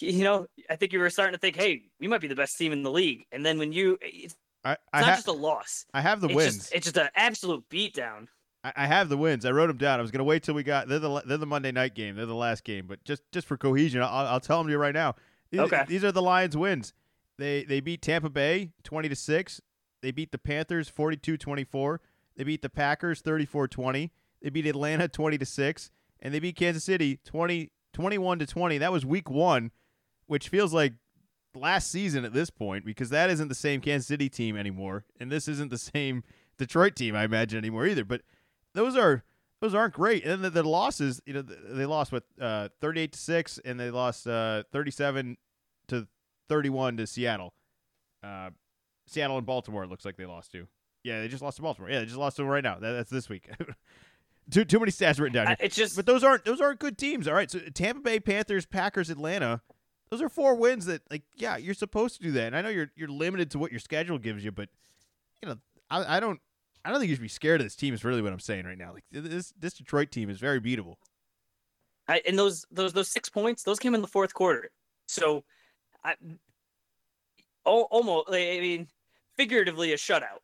You know, I think you were starting to think, hey, we might be the best team in the league, and then when you, it's, I, I it's not ha- just a loss. I have the it's wins. Just, it's just an absolute beatdown. I, I have the wins. I wrote them down. I was gonna wait till we got. They're the they're the Monday night game. They're the last game. But just just for cohesion, I'll, I'll tell them to you right now. These, Okay. These are the Lions' wins. They they beat Tampa Bay twenty to six. They beat the Panthers 42-24. They beat the Packers 34-20. They beat Atlanta 20 to 6 and they beat Kansas City 20 21 to 20. That was week 1, which feels like last season at this point because that isn't the same Kansas City team anymore and this isn't the same Detroit team I imagine anymore either. But those are those aren't great. And then the, the losses, you know, th- they lost with uh, 38 to 6 and they lost uh, 37 to 31 to Seattle. Uh, Seattle and Baltimore it looks like they lost to. Yeah, they just lost to Baltimore. Yeah, they just lost to them right now. That, that's this week. [laughs] too too many stats written down here. It's just But those aren't those aren't good teams. All right, so Tampa Bay, Panthers, Packers, Atlanta. Those are four wins that like yeah, you're supposed to do that. And I know you're you're limited to what your schedule gives you, but you know, I, I don't I don't think you should be scared of this team is really what I'm saying right now. Like this this Detroit team is very beatable. I, and those those those six points, those came in the fourth quarter. So, I, almost, I mean, figuratively a shutout.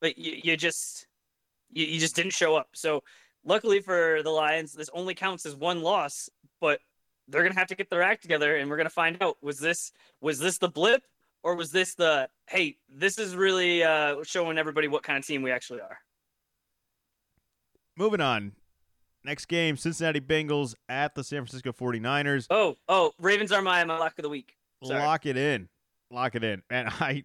But you, you just you, you just didn't show up. So, luckily for the Lions, this only counts as one loss. But they're gonna have to get their act together, and we're gonna find out was this was this the blip or was this the hey this is really uh, showing everybody what kind of team we actually are. Moving on. Next game, Cincinnati Bengals at the San Francisco 49ers. Oh oh, Ravens are my my lock of the week. Sorry. Lock it in. Lock it in. And [laughs] I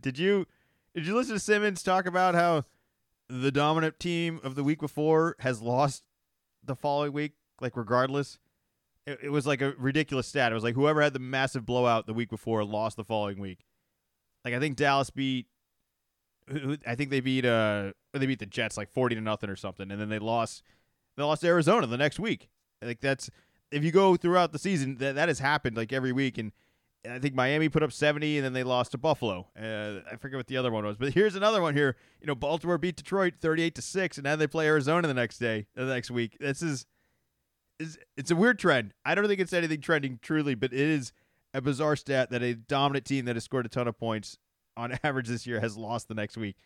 did you did you listen to Simmons talk about how the dominant team of the week before has lost the following week, like regardless? It, it was like a ridiculous stat. It was like whoever had the massive blowout the week before lost the following week. Like I think Dallas beat I think they beat uh they beat the Jets like 40 to nothing or something and then they lost they lost Arizona the next week. Like that's if you go throughout the season that that has happened like every week and I think Miami put up 70 and then they lost to Buffalo. Uh, I forget what the other one was, but here's another one here. You know, Baltimore beat Detroit 38 to 6 and now they play Arizona the next day, the next week. This is is it's a weird trend. I don't think it's anything trending truly, but it is a bizarre stat that a dominant team that has scored a ton of points on [laughs] average this year has lost the next week.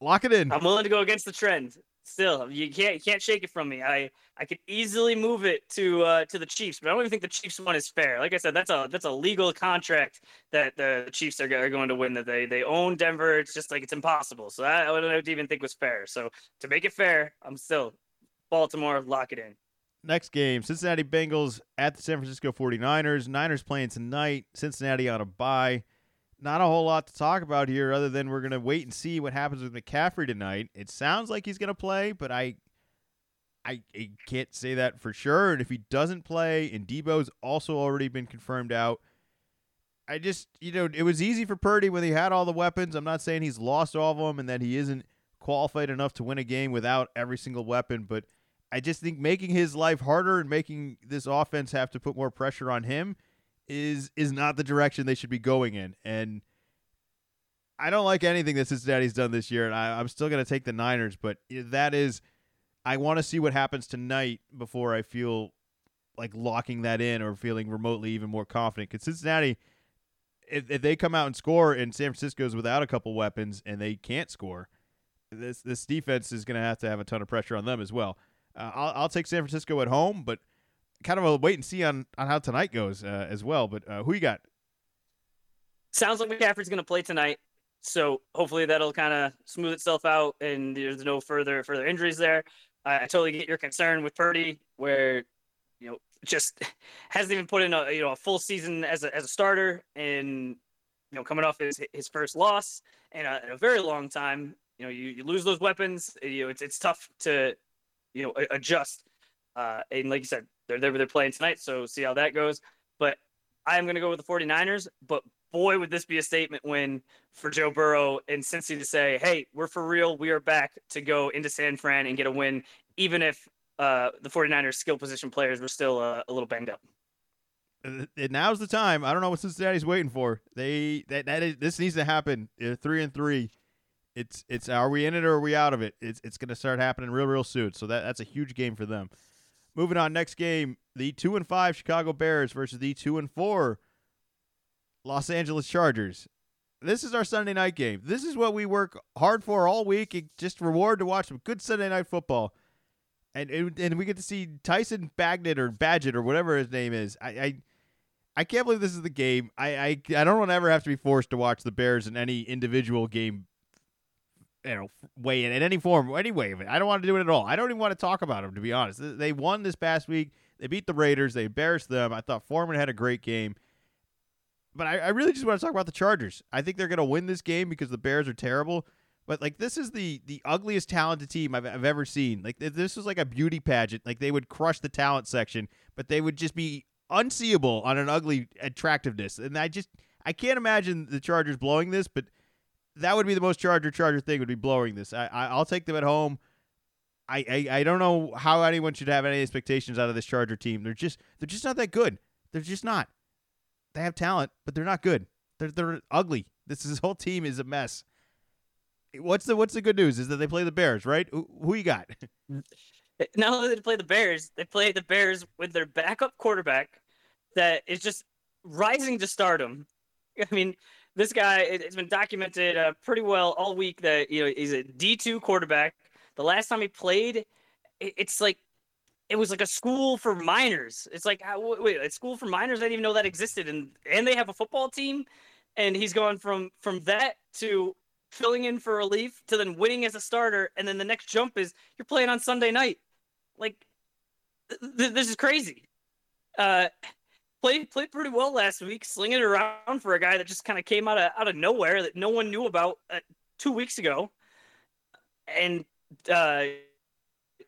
Lock it in. I'm willing to go against the trend. Still, you can't you can't shake it from me. I I could easily move it to uh, to the Chiefs, but I don't even think the Chiefs one is fair. Like I said, that's a that's a legal contract that the Chiefs are, are going to win. That they they own Denver. It's just like it's impossible. So I, I don't even think was fair. So to make it fair, I'm still Baltimore. Lock it in. Next game, Cincinnati Bengals at the San Francisco 49ers. Niners playing tonight. Cincinnati on a bye. Not a whole lot to talk about here other than we're going to wait and see what happens with McCaffrey tonight. It sounds like he's going to play, but I, I I can't say that for sure. And if he doesn't play and Deebo's also already been confirmed out, I just, you know, it was easy for Purdy when he had all the weapons. I'm not saying he's lost all of them and that he isn't qualified enough to win a game without every single weapon, but I just think making his life harder and making this offense have to put more pressure on him is is not the direction they should be going in. And I don't like anything that Cincinnati's done this year, and I, I'm still going to take the Niners. But that is, I want to see what happens tonight before I feel like locking that in or feeling remotely even more confident. Because Cincinnati, if, if they come out and score, and San Francisco's without a couple weapons and they can't score, this this defense is going to have to have a ton of pressure on them as well. Uh, I'll, I'll take San Francisco at home, but kind of a wait and see on, on how tonight goes uh, as well. But uh, who you got? Sounds like McCaffrey's going to play tonight. So hopefully that'll kind of smooth itself out, and there's no further further injuries there. I, I totally get your concern with Purdy, where you know just [laughs] hasn't even put in a you know a full season as a as a starter, and you know coming off his his first loss in a, in a very long time. You know you, you lose those weapons. You know it's it's tough to you know adjust. Uh, and like you said, they're they're they're playing tonight, so see how that goes. But I am going to go with the 49ers, but boy, would this be a statement win for Joe Burrow and Cincy to say, hey, we're for real. We are back to go into San Fran and get a win, even if uh, the 49ers skill position players were still uh, a little banged up. And now's the time. I don't know what Cincinnati's waiting for. They that that is this needs to happen. They're three and three. It's it's are we in it or are we out of it? It's it's gonna start happening real real soon. So that that's a huge game for them. Moving on, next game, the two and five Chicago Bears versus the two and four Los Angeles Chargers. This is our Sunday night game. This is what we work hard for all week. It just reward to watch some good Sunday night football. And, and and we get to see Tyson Bagent or Badgett or whatever his name is. I, I I can't believe this is the game. I I, I don't want to ever have to be forced to watch the Bears in any individual game you know, way in, in any form, any way of it. I don't want to do it at all. I don't even want to talk about them, to be honest. They won this past week. They beat the Raiders. They embarrassed them. I thought Foreman had a great game. But I, I really just want to talk about the Chargers. I think they're going to win this game because the Bears are terrible. But like this is the the ugliest talented team I've, I've ever seen. Like this was like a beauty pageant. Like they would crush the talent section, but they would just be unseeable on an ugly attractiveness. And I just I can't imagine the Chargers blowing this, but that would be the most Charger Charger thing would be blowing this. I, I will take them at home. I, I I don't know how anyone should have any expectations out of this Charger team. They're just they're just not that good. They're just not. They have talent, but they're not good. They're they're ugly. This, this whole team is a mess. What's the what's the good news is that they play the Bears, right? Who, who you got? [laughs] Not only they play the Bears, they play the Bears with their backup quarterback that is just rising to stardom. [laughs] I mean, this guy it's been documented uh, pretty well all week that you know he's a D2 quarterback. The last time he played, it's like it was like a school for minors. It's like wait, a school for minors. I didn't even know that existed, and and they have a football team, and he's going from from that to filling in for relief to then winning as a starter, and then the next jump is you're playing on Sunday night. Like th- this is crazy. Uh, played played pretty well last week, slinging it around for a guy that just kind of came out of out of nowhere that no one knew about uh, two weeks ago. And uh,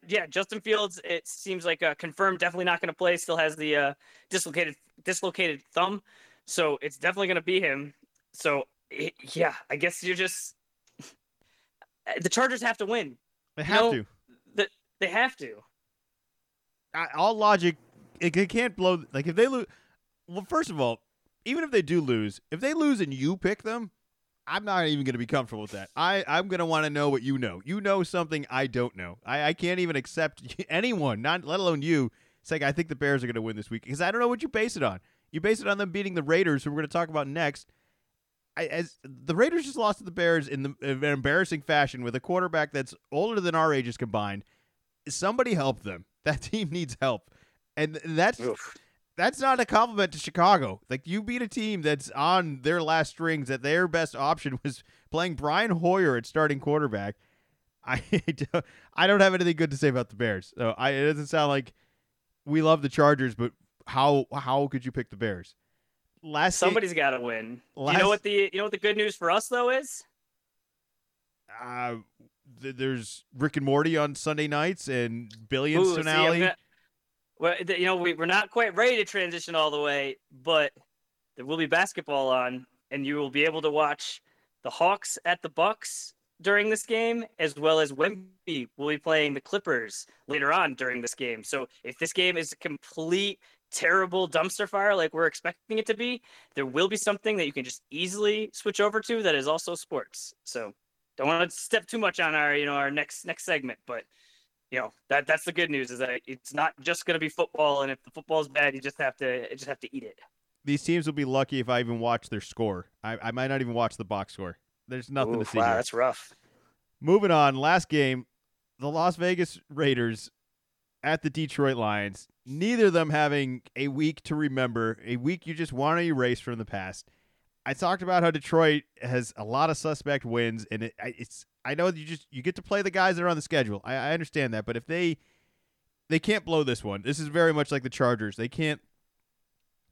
yeah, Justin Fields, it seems like uh, confirmed, definitely not going to play. Still has the uh, dislocated dislocated thumb, so it's definitely going to be him. So it, yeah, I guess you're just [laughs] the Chargers have to win. They have you know, to. The, they have to. all logic, it, it can't blow. Like if they lose, well, first of all, even if they do lose, if they lose and you pick them, I'm not even going to be comfortable with that. I, I'm going to want to know what you know. You know something I don't know. I, I can't even accept [laughs] anyone, not let alone you, saying I think the Bears are going to win this week because I don't know what you base it on. You base it on them beating the Raiders, who we're going to talk about next. I, as the Raiders just lost to the Bears in, the, in an embarrassing fashion with a quarterback that's older than our ages combined. Somebody help them. [laughs] That team needs help, and that's Oof that's not a compliment to Chicago. Like you beat a team that's on their last strings that their best option [laughs] was playing Brian Hoyer at starting quarterback. [laughs] I don't, I don't have anything good to say about the Bears. So I, it doesn't sound like we love the Chargers, but how how could you pick the Bears? Last somebody's got to win. Last, you know what the you know what the good news for us though is? Uh, th- there's Rick and Morty on Sunday nights and Billy and Ooh, Sonali. See, well, you know, we, we're not quite ready to transition all the way, but there will be basketball on, and you will be able to watch the Hawks at the Bucks during this game, as well as Wemby will be playing the Clippers later on during this game. So if this game is a complete terrible dumpster fire like we're expecting it to be, there will be something that you can just easily switch over to that is also sports. So don't want to step too much on our, you know, our next next segment, but you know that that's the good news is that it's not just going to be football, and if the football's bad, you just have to just have to eat it. These teams will be lucky if I even watch their score. I, I might not even watch the box score. There's nothing Oof, to see. Wow, here. that's rough. Moving on, last game, the Las Vegas Raiders at the Detroit Lions. Neither of them having a week to remember, a week you just want to erase from the past. I talked about how Detroit has a lot of suspect wins, and it, it's I know you just you get to play the guys that are on the schedule. I, I understand that, but if they they can't blow this one, this is very much like the Chargers. They can't.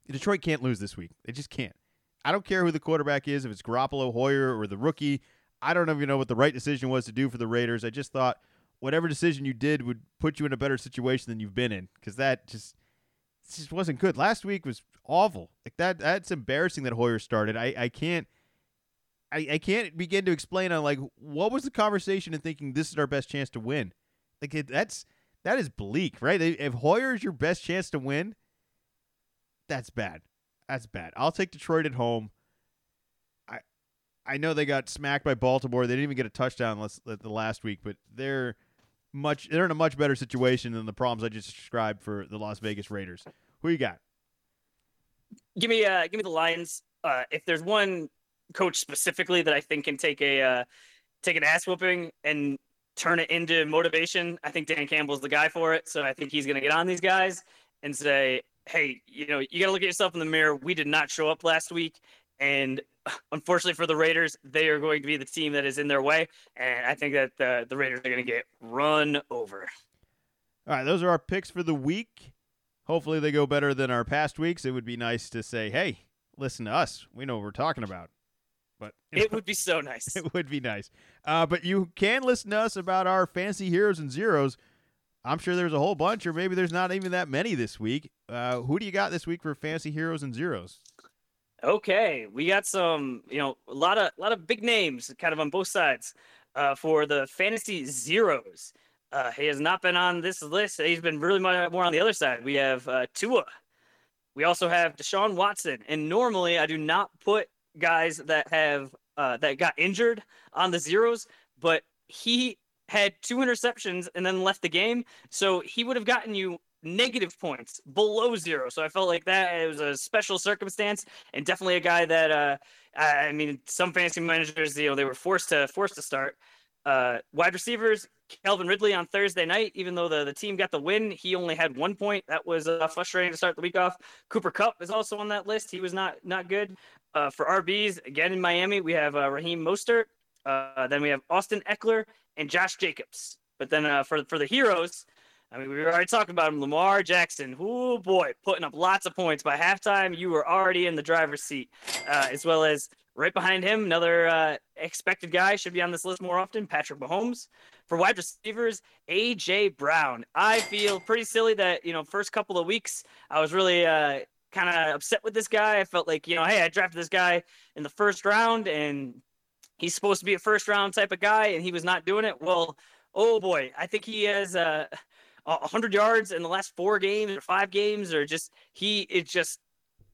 Detroit can't lose this week. They just can't. I don't care who the quarterback is, if it's Garoppolo, Hoyer, or the rookie. I don't even know what the right decision was to do for the Raiders. I just thought whatever decision you did would put you in a better situation than you've been in because that just just wasn't good. Last week was awful. Like that that's embarrassing that Hoyer started. I I can't I, I can't begin to explain on like what was the conversation and thinking this is our best chance to win. Like it, that's that is bleak, right? If Hoyer is your best chance to win, that's bad. That's bad. I'll take Detroit at home. I I know they got smacked by Baltimore. They didn't even get a touchdown last, the last week, but they're much they're in a much better situation than the problems I just described for the Las Vegas Raiders. Who you got? Give me uh give me the Lions. Uh, if there's one coach specifically that I think can take a uh, take an ass whooping and turn it into motivation. I think Dan Campbell's the guy for it. So I think he's going to get on these guys and say, "Hey, you know, you got to look at yourself in the mirror. We did not show up last week, and unfortunately for the Raiders, they are going to be the team that is in their way. And I think that the the Raiders are going to get run over." All right, those are our picks for the week. Hopefully, they go better than our past weeks. It would be nice to say, "Hey, listen to us. We know what we're talking about." But you it would be so nice. [laughs] it would be nice. Uh, but you can listen to us about our fancy heroes and zeros. I'm sure there's a whole bunch, or maybe there's not even that many this week. Uh, who do you got this week for fancy heroes and zeros? Okay, we got some, you know, a lot of a lot of big names, kind of on both sides, uh, for the fantasy zeros. Uh, he has not been on this list. He's been really more on the other side. We have uh, Tua. We also have Deshaun Watson. And normally, I do not put guys that have uh, that got injured on the zeros, but he had two interceptions and then left the game, so he would have gotten you negative points below zero. So I felt like that it was a special circumstance and definitely a guy that uh, I mean some fantasy managers you know they were forced to forced to start. Uh, wide receivers, Calvin Ridley on Thursday night, even though the, the team got the win, he only had one point. That was uh, frustrating to start the week off. Cooper Kupp is also on that list. He was not not good. Uh, for RBs, again in Miami, we have uh, Raheem Mostert. Uh, then we have Austin Ekeler and Josh Jacobs. But then uh, for for the heroes, I mean, we were already talking about him. Lamar Jackson, oh boy, putting up lots of points. By halftime, you were already in the driver's seat, uh, as well as right behind him, another uh, expected guy should be on this list more often, Patrick Mahomes. For wide receivers, AJ Brown. I feel pretty silly that you know first couple of weeks I was really kind of upset with this guy. I felt like, you know, hey, I drafted this guy in the first round and he's supposed to be a first round type of guy and he was not doing it. Well, oh boy, I think he has uh, 100 yards in the last four games or five games or just he it just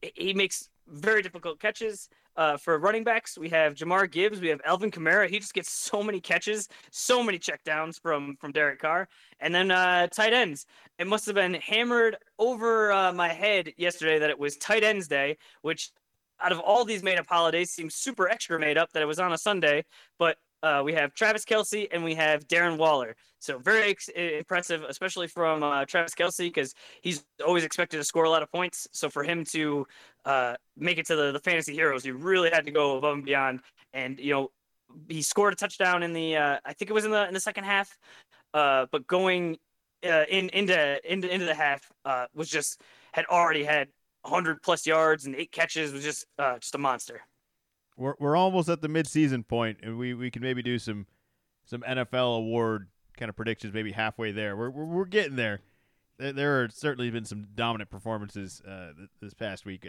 he makes very difficult catches. Uh, for running backs, we have Jahmyr Gibbs, we have Alvin Kamara. He just gets so many catches, so many checkdowns from from Derek Carr, and then uh, tight ends. It must have been hammered over uh, my head yesterday that it was tight ends day, which out of all these made up holidays seems super extra made up that it was on a Sunday. But uh, we have Travis Kelce and we have Darren Waller. So very ex- impressive, especially from uh, Travis Kelce because he's always expected to score a lot of points. So for him to uh, make it to the, the fantasy heroes, he really had to go above and beyond. And you know, he scored a touchdown in the uh, I think it was in the in the second half. Uh, but going uh, in into into into the half was just had already had 100 plus yards and eight catches was just just a monster we're we're almost at the midseason point, and we, we can maybe do some some NFL award kind of predictions, maybe halfway there. We're we're, we're getting there. there. There are certainly been some dominant performances uh, this past week.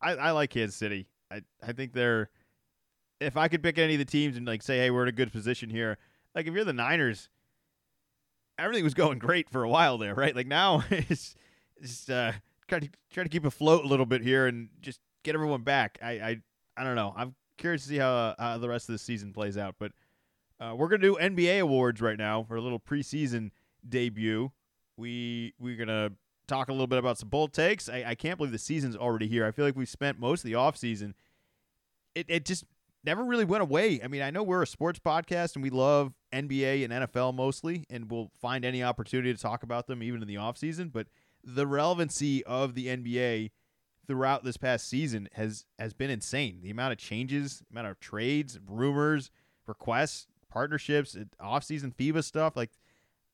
I, I like Kansas City. I I think they're. If I could pick any of the teams and like say, hey, we're in a good position here. Like if you're the Niners, everything was going great for a while there, right? Like now [laughs] it's just uh, try to try to keep afloat a little bit here and just get everyone back. I I I don't know. I'm curious to see how, uh, how the rest of the season plays out. But uh, we're gonna do NBA awards right now for a little preseason debut. We we're gonna talk a little bit about some bold takes. I, I can't believe the season's already here. I feel like we spent most of the off season. It it just never really went away. I mean, I know we're a sports podcast and we love NBA and NFL mostly, and we'll find any opportunity to talk about them even in the off season. But the relevancy of the NBA throughout this past season has has been insane. The amount of changes, amount of trades, rumors, requests, partnerships, off-season FIBA stuff. Like,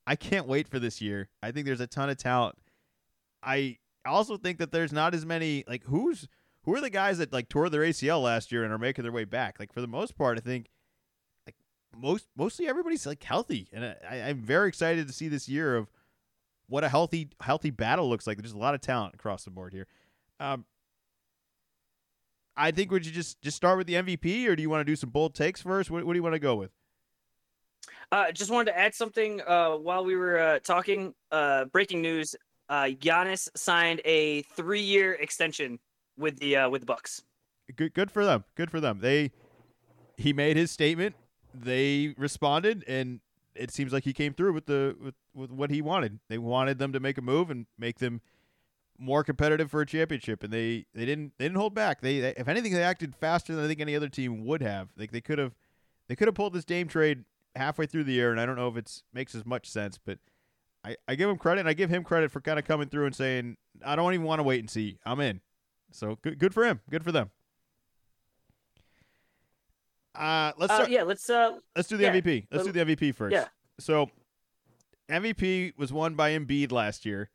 I can't wait for this year. I think there's a ton of talent. I also think that there's not as many like who's who are the guys that like tore their ACL last year and are making their way back. Like for the most part, I think like most mostly everybody's like healthy, and I, I'm very excited to see this year of what a healthy healthy battle looks like. There's a lot of talent across the board here. Um, I think would you just just start with the MVP, or do you want to do some bold takes first? What, what do you want to go with? Uh, just wanted to add something uh, while we were uh, talking. Uh, breaking news: uh, Giannis signed a three-year extension with the uh, with the Bucks. Good, good for them. Good for them. They he made his statement. They responded, and it seems like he came through with the with, with what he wanted. They wanted them to make a move and make them more competitive for a championship, and they, they didn't they didn't hold back. They, they if anything they acted faster than I think any other team would have. Like they could have they could have pulled this Dame trade halfway through the year, and I don't know if it makes as much sense, but I, I give him credit, and I give him credit for kind of coming through and saying, I don't even want to wait and see. I'm in. So good, good for him. Good for them. Uh, let's Uh, yeah, let's uh Let's do the yeah, MVP. Let's do the MVP first. yeah. So, MVP was won by Embiid last year,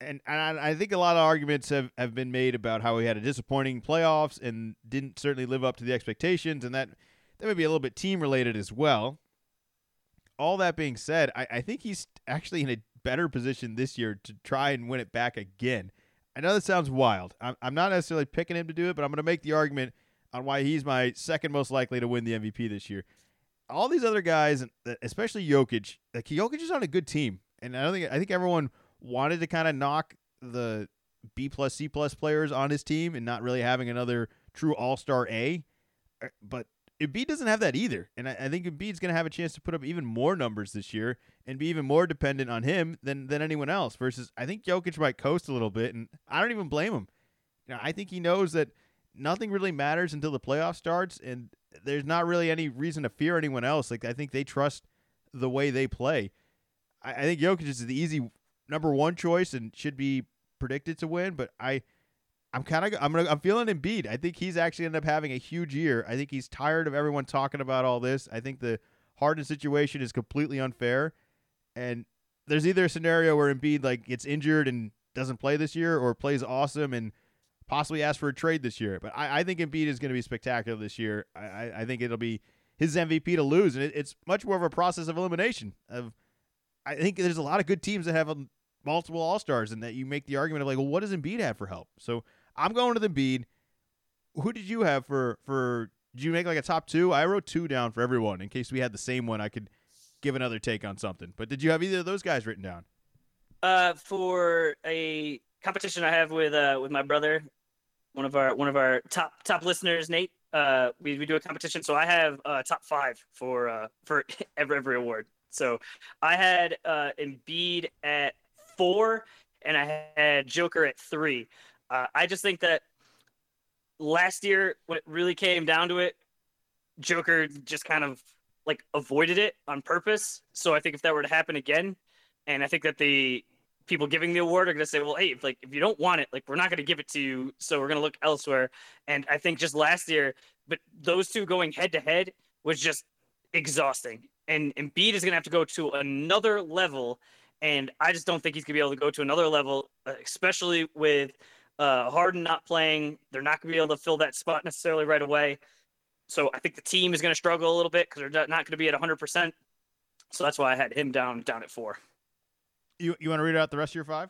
and, and I think a lot of arguments have, have been made about how he had a disappointing playoffs and didn't certainly live up to the expectations, and that that may be a little bit team related as well. All that being said, I, I think he's actually in a better position this year to try and win it back again. I know that sounds wild. I'm, I'm not necessarily picking him to do it, but I'm going to make the argument on why he's my second most likely to win the MVP this year. All these other guys, especially Jokic, like Jokic is on a good team, and I don't think I think everyone wanted to kind of knock the B plus C plus players on his team and not really having another true All Star A, uh, but Embiid doesn't have that either, and I, I think Embiid's going to have a chance to put up even more numbers this year and be even more dependent on him than than anyone else. Versus, I think Jokic might coast a little bit, and I don't even blame him. You know, I think he knows that nothing really matters until the playoff starts, and there's not really any reason to fear anyone else. Like I think they trust the way they play. I, I think Jokic is the easy number one choice and should be predicted to win, but I. I'm kind of I'm gonna I'm feeling Embiid. I think he's actually ended up having a huge year. I think he's tired of everyone talking about all this. I think the Harden situation is completely unfair, and there's either a scenario where Embiid like gets injured and doesn't play this year, or plays awesome and possibly ask for a trade this year. But I, I think Embiid is going to be spectacular this year. I, I think it'll be his MVP to lose, and it, it's much more of a process of elimination. Of I think there's a lot of good teams that have a, multiple All Stars, and that you make the argument of like, well, what does Embiid have for help? So I'm going to the Embiid. Who did you have for for? Did you make like a top two? I wrote two down for everyone in case we had the same one. I could give another take on something. But did you have either of those guys written down? Uh, for a competition I have with uh with my brother, one of our one of our top top listeners, Nate. Uh, we, we do a competition, so I have uh top five for uh for [laughs] every every award. So I had uh Embiid at four, and I had Joker at three. Uh, I just think that last year, when it really came down to it, Joker just kind of like avoided it on purpose. So I think if that were to happen again, and I think that the people giving the award are going to say, well, hey, if, like if you don't want it, like we're not going to give it to you, so we're going to look elsewhere. And I think just last year, but those two going head to head was just exhausting. And Embiid is going to have to go to another level, and I just don't think he's going to be able to go to another level, uh, especially with uh, Harden not playing. They're not going to be able to fill that spot necessarily right away. So I think the team is going to struggle a little bit because they're not going to be at 100%. So that's why I had him down down at four. You you want to read out the rest of your five?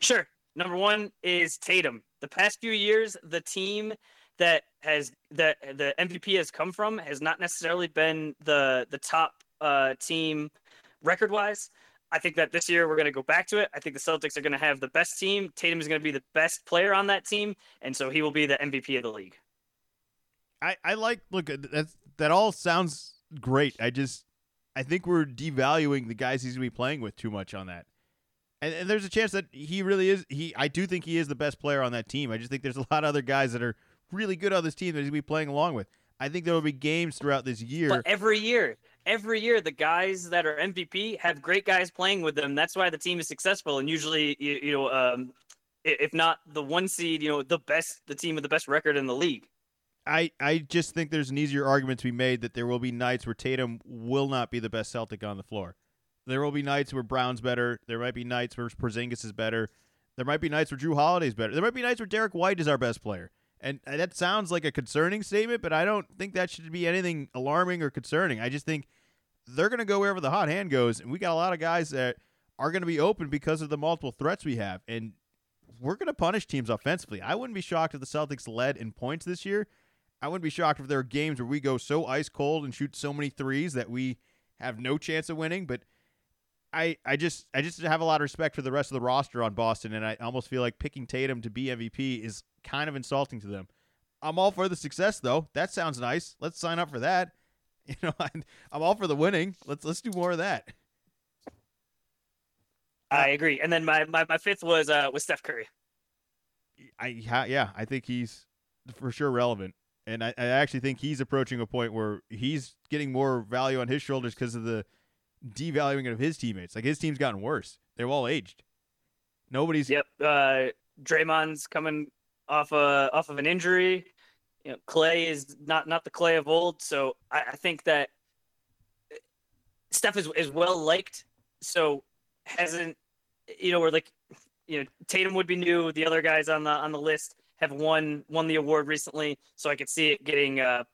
Sure. Number one is Tatum. The past few years, the team that has that the MVP has come from has not necessarily been the the top uh, team record wise. I think that this year we're going to go back to it. I think the Celtics are going to have the best team. Tatum is going to be the best player on that team, and so he will be the MVP of the league. I I like look uh, that's that all sounds great. I just I think we're devaluing the guys he's going to be playing with too much on that. And, and there's a chance that he really is. He I do think he is the best player on that team. I just think there's a lot of other guys that are really good on this team that he's going to be playing along with. I think there will be games throughout this year. But every year, every year, the guys that are MVP have great guys playing with them. That's why the team is successful. And usually, you, you know, um, if not the one seed, you know, the best, the team with the best record in the league. I, I just think there's an easier argument to be made that there will be nights where Tatum will not be the best Celtic on the floor. There will be nights where Brown's better. There might be nights where Porzingis is better. There might be nights where Jrue Holiday's better. There might be nights where Derrick White is our best player. And that sounds like a concerning statement, but I don't think that should be anything alarming or concerning. I just think they're going to go wherever the hot hand goes, and we got a lot of guys that are going to be open because of the multiple threats we have, and we're going to punish teams offensively. I wouldn't be shocked if the Celtics led in points this year. I wouldn't be shocked if there are games where we go so ice cold and shoot so many threes that we have no chance of winning. But I, I just I just have a lot of respect for the rest of the roster on Boston, and I almost feel like picking Tatum to be MVP is kind of insulting to them. I'm all for the success though. That sounds nice. Let's sign up for that. [laughs] You know, I'm, I'm all for the winning. Let's let's do more of that. I agree. And then my, my, my fifth was uh was Steph Curry. I yeah, I think he's for sure relevant, and I, I actually think he's approaching a point where he's getting more value on his shoulders because of the devaluing of his teammates. Like his team's gotten worse; they've all aged. Nobody's. Yep. Uh, Draymond's coming off a off of an injury. You know, Clay is not not the Clay of old. So I, I think that Steph is is well liked. So hasn't you know, we're like you know, Tatum would be new. The other guys on the on the list have won won the award recently, so I could see it getting uh,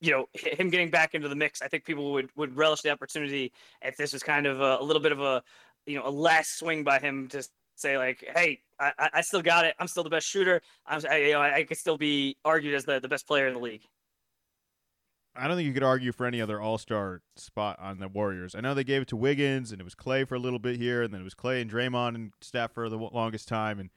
you know, him getting back into the mix. I think people would would relish the opportunity if this was kind of a, a little bit of a you know a last swing by him to say like, hey, I, I still got it. I'm still the best shooter. I'm I, you know I, I could still be argued as the the best player in the league. I don't think you could argue for any other All Star spot on the Warriors. I know they gave it to Wiggins, and it was Clay for a little bit here, and then it was Clay and Draymond and Steph for the longest time. And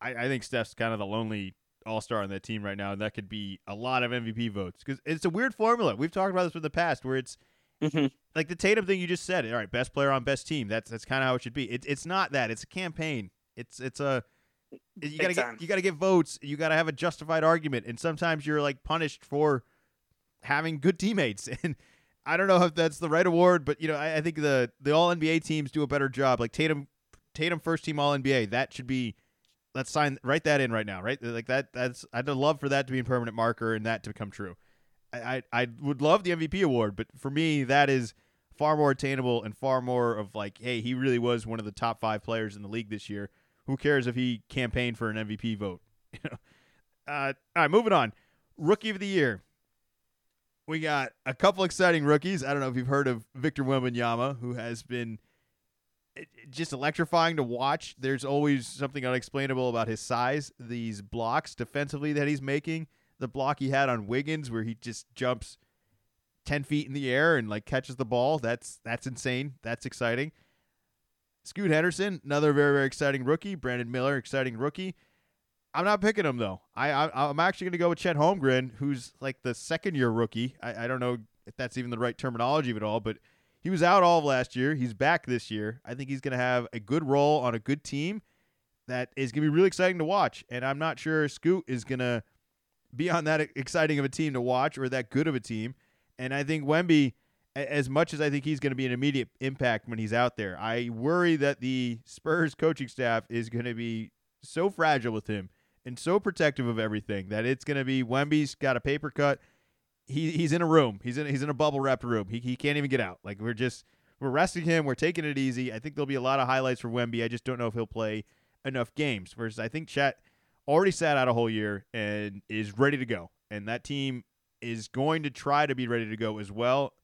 I, I think Steph's kind of the lonely All Star on that team right now, and that could be a lot of MVP votes because it's a weird formula. We've talked about this in the past, where it's mm-hmm. like the Tatum thing you just said. All right, best player on best team. That's that's kind of how it should be. It's it's not that. It's a campaign. It's it's a you gotta get you gotta get votes. You gotta have a justified argument, and sometimes you're like punished for having good teammates. [laughs] And I don't know if that's the right award, but you know, I, I think the the All NBA teams do a better job. Like Tatum, Tatum first team All NBA. That should be. Let's sign write that in right now, right? Like that. That's I'd love for that to be a permanent marker and that to become true. I, I, I would love the MVP award, but for me, that is far more attainable and far more of like, hey, he really was one of the top five players in the league this year. Who cares if he campaigned for an MVP vote? [laughs] Uh, all right, moving on. Rookie of the year we got a couple exciting rookies. I don't know if you've heard of Victor Wembanyama, who has been just electrifying to watch. There's always something unexplainable about his size. These blocks defensively that he's making, the block he had on Wiggins, where he just jumps ten feet in the air and like catches the ball. That's that's insane. That's exciting. Scoot Henderson, another very very exciting rookie. Brandon Miller, exciting rookie. I'm not picking him though. I, I am actually going to go with Chet Holmgren, who's like the second year rookie. I, I don't know if that's even the right terminology of it all, but he was out all of last year. He's back this year. I think he's going to have a good role on a good team that is going to be really exciting to watch. And I'm not sure Scoot is going to be on that exciting of a team to watch or that good of a team. And I think Wemby, as much as I think he's going to be an immediate impact when he's out there, I worry that the Spurs coaching staff is going to be so fragile with him and so protective of everything that it's going to be Wemby's got a paper cut. He he's in a room. He's in he's in a bubble wrapped room. He he can't even get out. Like we're just we're resting him. We're taking it easy. I think there'll be a lot of highlights for Wemby. I just don't know if he'll play enough games. Whereas I think Chet already sat out a whole year and is ready to go. And that team is going to try to be ready to go as well.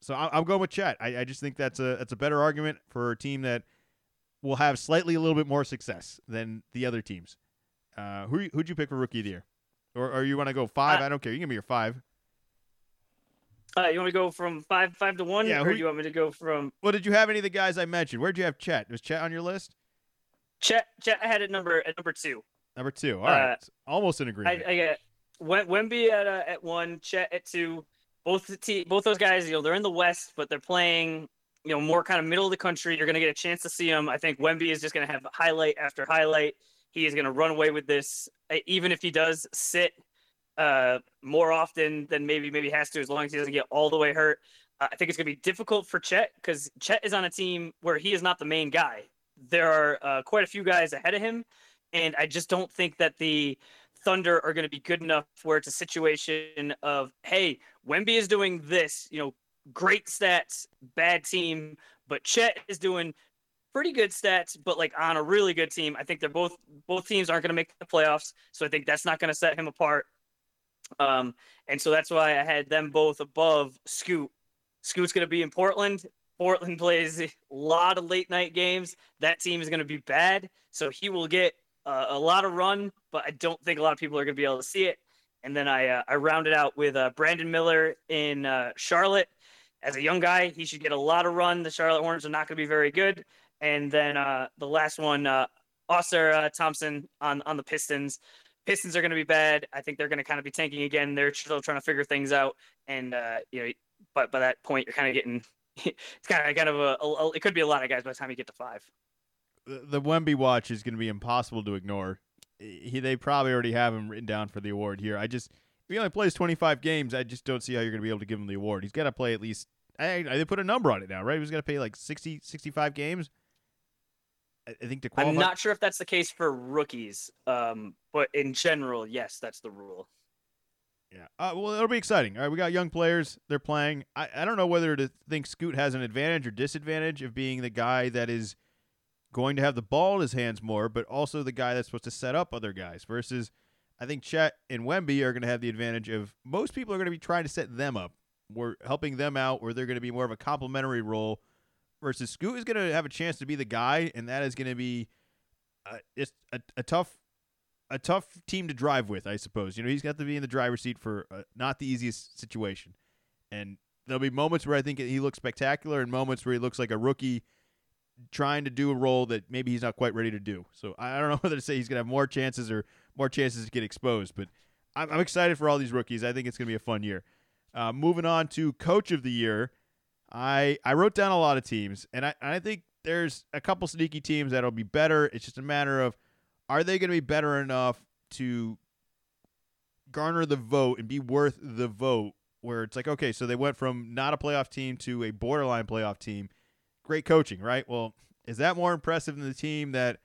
So I'm going with Chet. I, I just think that's a that's a better argument for a team that will have slightly a little bit more success than the other teams. Uh, who who'd you pick for rookie of the year, or or you want to go five? Uh, I don't care. You can be your five. Uh, you want to go from five five to one, yeah, or do you want me to go from? Well, did you have any of the guys I mentioned? Where'd you have Chet? Was Chet on your list? Chet, Chet, I had it number at number two. Number two. All right, uh, almost in agreement. I, I got Wemby at uh, at one, Chet at two. Both the te- both those guys, you know, they're in the West, but they're playing, you know, more kind of middle of the country. You're going to get a chance to see them. I think Wemby is just going to have highlight after highlight. He is going to run away with this, even if he does sit uh, more often than maybe maybe has to, as long as he doesn't get all the way hurt. Uh, I think it's going to be difficult for Chet because Chet is on a team where he is not the main guy. There are uh, quite a few guys ahead of him, and I just don't think that the Thunder are going to be good enough where it's a situation of, hey, Wemby is doing this, you know, great stats, bad team, but Chet is doing pretty good stats, but like on a really good team. I think they're both both teams aren't going to make the playoffs, so I think that's not going to set him apart. Um, and so that's why I had them both above Scoot. Scoot's going to be in Portland. Portland [laughs] plays a lot of late night games. That team is going to be bad, so he will get uh, a lot of run, but I don't think a lot of people are going to be able to see it. And then I uh, I rounded out with uh, Brandon Miller in uh, Charlotte. As a young guy, he should get a lot of run. The Charlotte Hornets are not going to be very good, and then uh, the last one, uh, Ausar uh, Thompson on on the Pistons. Pistons are going to be bad. I think they're going to kind of be tanking again. They're still trying to figure things out, and uh, you know, but by that point, you're [laughs] kind of getting it's kind of kind of a, a, it could be a lot of guys by the time you get to five. The, the Wemby watch is going to be impossible to ignore. He, they probably already have him written down for the award here. I just if he only plays 25 games, I just don't see how you're going to be able to give him the award. He's got to play at least. I, I they put a number on it now, right? He's got to play like 60, 65 games. I, think to qualify. I'm not sure if that's the case for rookies, um, but in general, yes, that's the rule. Yeah. Uh, well, it'll be exciting. All right, we got young players. They're playing. I, I don't know whether to think Scoot has an advantage or disadvantage of being the guy that is going to have the ball in his hands more, but also the guy that's supposed to set up other guys. Versus, I think Chet and Wemby are going to have the advantage of most people are going to be trying to set them up. We're helping them out, where they're going to be more of a complementary role. Versus Scoot is going to have a chance to be the guy, and that is going to be uh, just a, a tough a tough team to drive with, I suppose. You know, he's got to be in the driver's seat for uh, not the easiest situation. And there'll be moments where I think he looks spectacular and moments where he looks like a rookie trying to do a role that maybe he's not quite ready to do. So I don't know [laughs] whether to say he's going to have more chances or more chances to get exposed, but I'm, I'm excited for all these rookies. I think it's going to be a fun year. Uh, moving on to coach of the year, I I wrote down a lot of teams, and I I think there's a couple sneaky teams that'll be better. It's just a matter of are they going to be better enough to garner the vote and be worth the vote? Where it's like, okay, so they went from not a playoff team to a borderline playoff team. Great coaching, right? Well, is that more impressive than the team that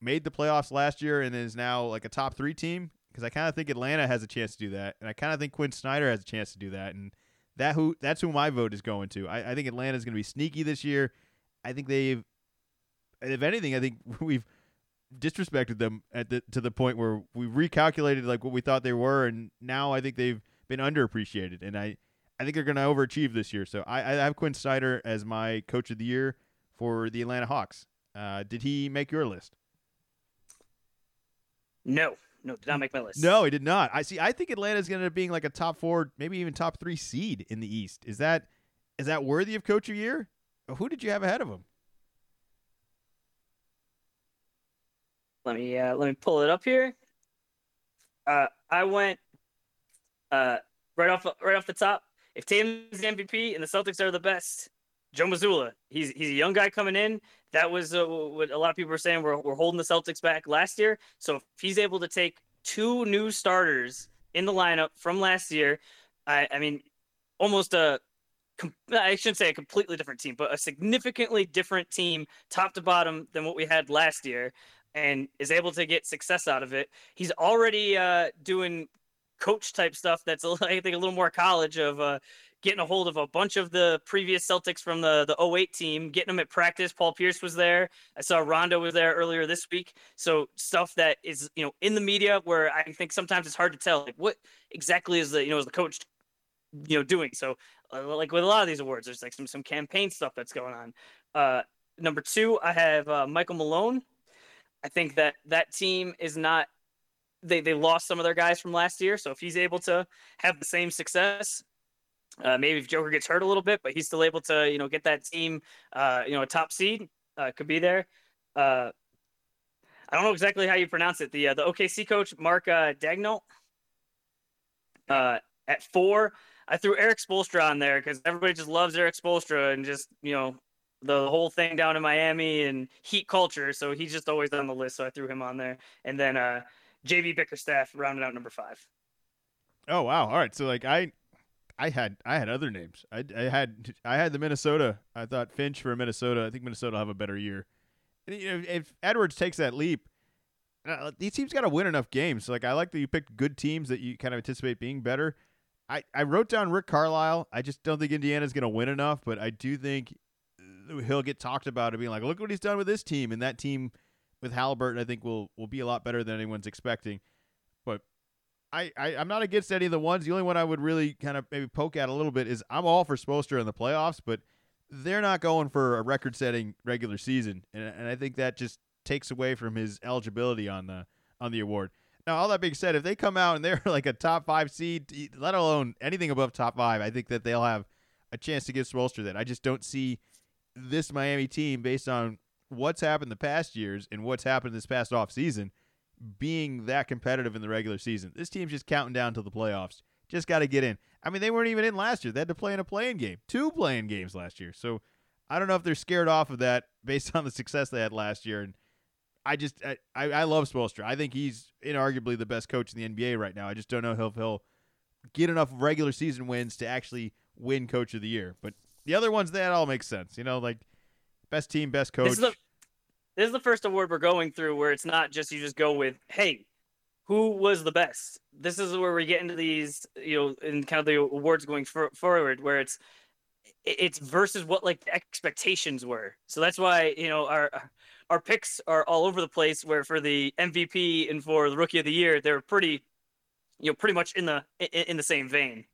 made the playoffs last year and is now like a top three team? Because I kind of think Atlanta has a chance to do that, and I kind of think Quinn Snyder has a chance to do that, and that who that's who my vote is going to. I, I think Atlanta is going to be sneaky this year. I think they've, if anything, I think [laughs] we've disrespected them at the to the point where we recalculated like what we thought they were, and now I think they've been underappreciated, and I I think they're going to overachieve this year. So I, I have Quinn Snyder as my coach of the year for the Atlanta Hawks. Uh, did he make your list? No, no, did not make my list. No, he did not. I see. I think Atlanta is going to end up being like a top four, maybe even top three seed in the East. Is that is that worthy of coach of year? Who did you have ahead of him? Let me uh, let me pull it up here. Uh, I went uh, right off right off the top. If Tatum's the MVP and the Celtics are the best, Joe Mazzulla. He's he's a young guy coming in. That was uh, what a lot of people were saying. We're we're holding the Celtics back last year. So if he's able to take two new starters in the lineup from last year, I I mean, almost a I shouldn't say a completely different team, but a significantly different team, top to bottom, than what we had last year and is able to get success out of it. He's already uh, doing coach type stuff that's [laughs] I think a little more college of uh, getting a hold of a bunch of the previous Celtics from the the 08 team, getting them at practice. Paul Pierce was there. I saw Rondo was there earlier this week. So stuff that is you know in the media where I think sometimes it's hard to tell like what exactly is the you know is the coach you know doing. So uh, like with a lot of these awards, there's like some some campaign stuff that's going on. Uh, number two, I have uh, Michael Malone I think that that team is not they they lost some of their guys from last year. So if he's able to have the same success, uh, maybe if Joker gets hurt a little bit, but he's still able to you know get that team uh, you know a top seed uh, could be there. Uh, I don't know exactly how you pronounce it. The uh, the OKC coach Mark uh, Daigneault uh, at four. I threw Erik Spoelstra on there because everybody just loves Erik Spoelstra and just you know the whole thing down in Miami and Heat culture. So he's just always on the list. So I threw him on there. And then uh, JB Bickerstaff rounded out number five. Oh wow! All right, so like I, I had I had other names. I, I had I had the Minnesota. I thought Finch for Minnesota. I think Minnesota will have a better year. And, you know, if Edwards takes that leap, uh, these teams got to win enough games. Like I like that you picked good teams that you kind of anticipate being better. I, I wrote down Rick Carlisle. I just don't think Indiana's going to win enough, but I do think he'll get talked about and being like, look what he's done with this team, and that team with Halliburton, I think will will be a lot better than anyone's expecting. But I, I am not against any of the ones. The only one I would really kind of maybe poke at a little bit is I'm all for Spoelstra in the playoffs, but they're not going for a record-setting regular season, and, and I think that just takes away from his eligibility on the on the award. Now, all that being said, if they come out and they're [laughs] like a top five seed, let alone anything above top five, I think that they'll have a chance to give Spoelstra that. I just don't see this Miami team based on what's happened the past years and what's happened this past off season being that competitive in the regular season. This team's just counting down to the playoffs. just got to get in. I mean, they weren't even in last year. They had to play in a playing game, two playing games last year. So I don't know if they're scared off of that [laughs] based on the success they had last year. And I just I, I, love Spoelstra. I think he's inarguably the best coach in the NBA right now. I just don't know if he'll get enough regular season wins to actually win Coach of the Year. But the other ones that all makes sense. You know, like best team, best coach. This is, the, this is the first award we're going through where it's not just you just go with, hey, who was the best? This is where we get into these, you know, in kind of the awards going for, forward, where it's it's versus what like the expectations were. So that's why you know our our picks are all over the place. Where for the MVP and for the Rookie of the Year, they're pretty, you know, pretty much in the in, in the same vein.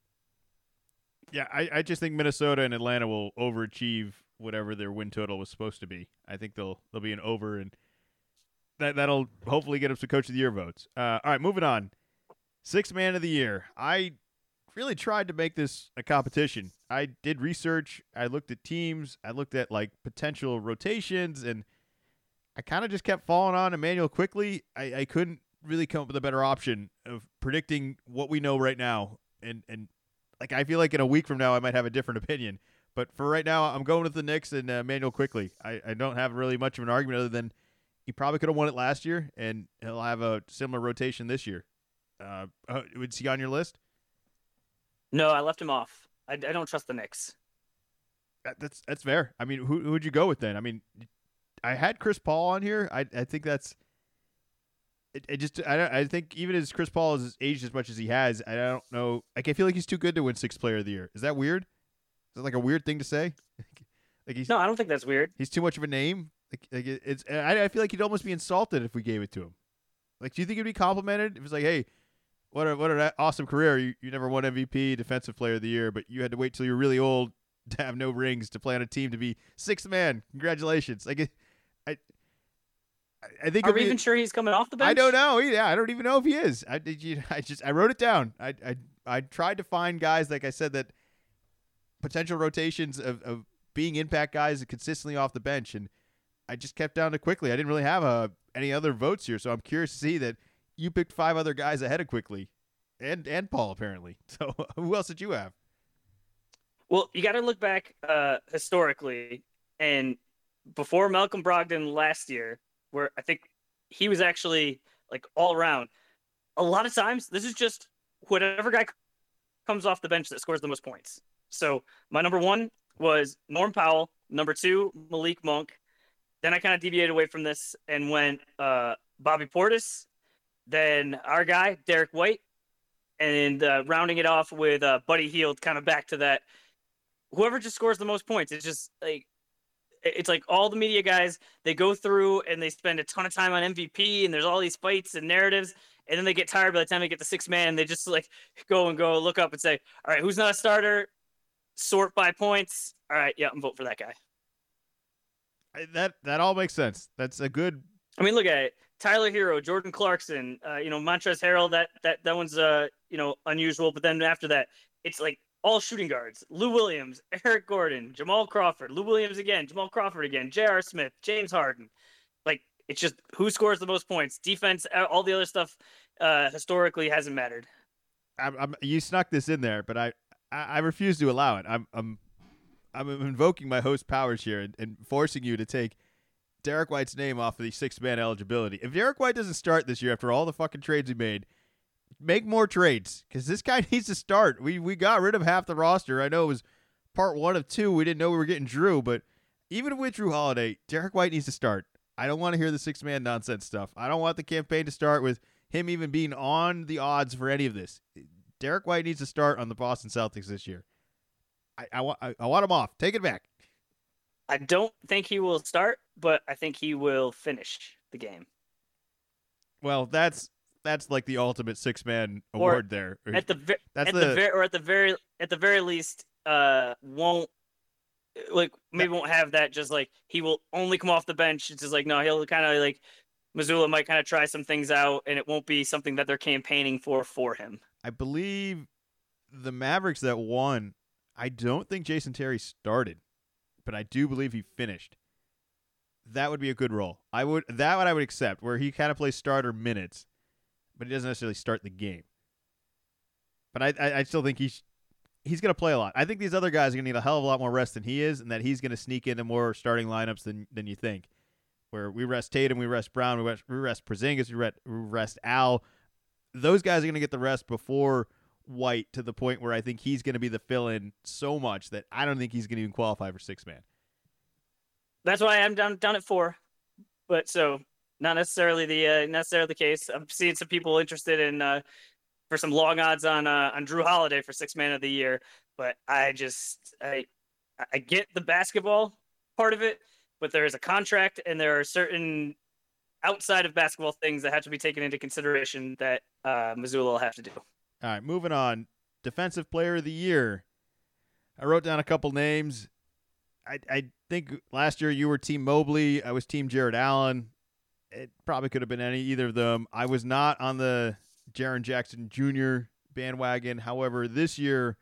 Yeah, I, I just think Minnesota and Atlanta will overachieve whatever their win total was supposed to be. I think they'll they'll be an over, and that that'll hopefully get us to Coach of the Year votes. Uh, all right, moving on. Six Man of the Year. I really tried to make this a competition. I did research. I looked at teams. I looked at like potential rotations, and I kind of just kept falling on Immanuel Quickley. I, I couldn't really come up with a better option of predicting what we know right now, and and like I feel like in a week from now I might have a different opinion. But for right now, I'm going with the Knicks and uh, Immanuel Quickley. I, I don't have really much of an argument other than he probably could have won it last year, and he'll have a similar rotation this year. Uh, uh was he on your list? No, I left him off. I, I don't trust the Knicks. That, that's that's fair. I mean, who who would you go with then? I mean, I had Chris Paul on here. I I think that's it, it just I I think even as Chris Paul has aged as much as he has, I don't know. Like I feel like he's too good to win Sixth Player of the Year. Is that weird? Like a weird thing to say? [laughs] like he's no, I don't think that's weird. He's too much of a name. Like, like it, it's I, I feel like he'd almost be insulted if we gave it to him. Like, do you think he'd be complimented if it's like, hey, what a what an awesome career. You you never won MVP, Defensive Player of the Year, but you had to wait till you're really old [laughs] to have no rings to play on a team to be sixth man. Congratulations! Like, I I think. Are we even sure he's coming off the bench? I don't know. Yeah, I don't even know if he is. I did. You, I just I wrote it down. I I I tried to find guys like I said that potential rotations of, of being impact guys consistently off the bench, and I just kept down to Quickley. I didn't really have a uh, any other votes here, so I'm curious to see that you picked five other guys ahead of Quickley, and and Paul apparently. [laughs] So who else did you have? Well, you got to look back uh, historically, and before Malcolm Brogdon last year, where I think he was actually like all around. A lot of times, this is just whatever guy comes off the bench that scores the most points. So my number one was Norm Powell. Number two, Malik Monk. Then I kind of deviated away from this and went uh, Bobby Portis. Then our guy Derrick White, and uh, rounding it off with uh, Buddy Hield. Kind of back to that. Whoever just scores the most points. It's just like it's like all the media guys they go through and they spend a ton of time on MVP and there's all these fights and narratives and then they get tired by the time they get to six man they just like go and go look up and say all right who's not a starter sort by points all right yeah I'm vote for that guy that that all makes sense that's a good I mean look at it Tyler Herro, Jordan Clarkson uh, you know Montrezl Harrell that that that one's uh you know unusual but then after that it's like all shooting guards. Lou Williams, [laughs] Eric Gordon, Jamal Crawford, Lou Williams again, Jamal Crawford again, J.R. Smith, James Harden. Like it's just who scores the most points. Defense, all the other stuff uh, historically hasn't mattered. I'm, I'm, you snuck this in there, but I, I, I refuse to allow it. I'm I'm I'm invoking my host powers here and, and forcing you to take Derrick White's name off of the six man eligibility. If Derrick White doesn't start this year after all the fucking trades he made, make more trades because this guy [laughs] needs to start. We we got rid of half the roster. I know it was part one of two. We didn't know we were getting Jrue, but even with Jrue Holiday, Derrick White needs to start. I don't want to hear the six man nonsense stuff. I don't want the campaign to start with him even being on the odds for any of this. Derrick White needs to start on the Boston Celtics this year. I, I want I, I want him off. Take it back. I don't think he will start, but I think he will finish the game. Well, that's that's like the ultimate six man award there. At the ve- that's at the, the very or at the very at the very least, uh, won't like maybe won't have that. Just like he will only come off the bench. It's just like no, he'll kind of like Mazzulla might kind of try some things out, and it won't be something that they're campaigning for for him. I believe the Mavericks that won. I don't think Jason Terry started, but I do believe he finished. That would be a good role. I would that one I would accept, where he kind of plays starter minutes but he doesn't necessarily start the game. but I I, I still think he's he's going to play a lot. I think these other guys are going to need a hell of a lot more rest than he is, and that he's going to sneak into more starting lineups than than you think. Where we rest Tatum, we rest Brown, we rest, we rest Porzingis, we rest, we rest Al. Those guys are going to get the rest before White to the point where I think he's going to be the fill-in so much that I don't think he's going to even qualify for six man. That's why I'm down down at four, but so not necessarily the uh, necessarily the case. I'm seeing some people interested in uh, for some long odds on uh, on Jrue Holiday for six man of the year, but I just I I get the basketball part of it, but there is a contract and there are certain outside of basketball things that have to be taken into consideration that uh, Mazzulla will have to do. All right, moving on. Defensive Player of the Year. I wrote down a couple names. I I think last year you were Team Mobley. I was Team Jarrett Allen. It probably could have been any either of them. I was not on the Jaren Jackson Jr. bandwagon. However, this year,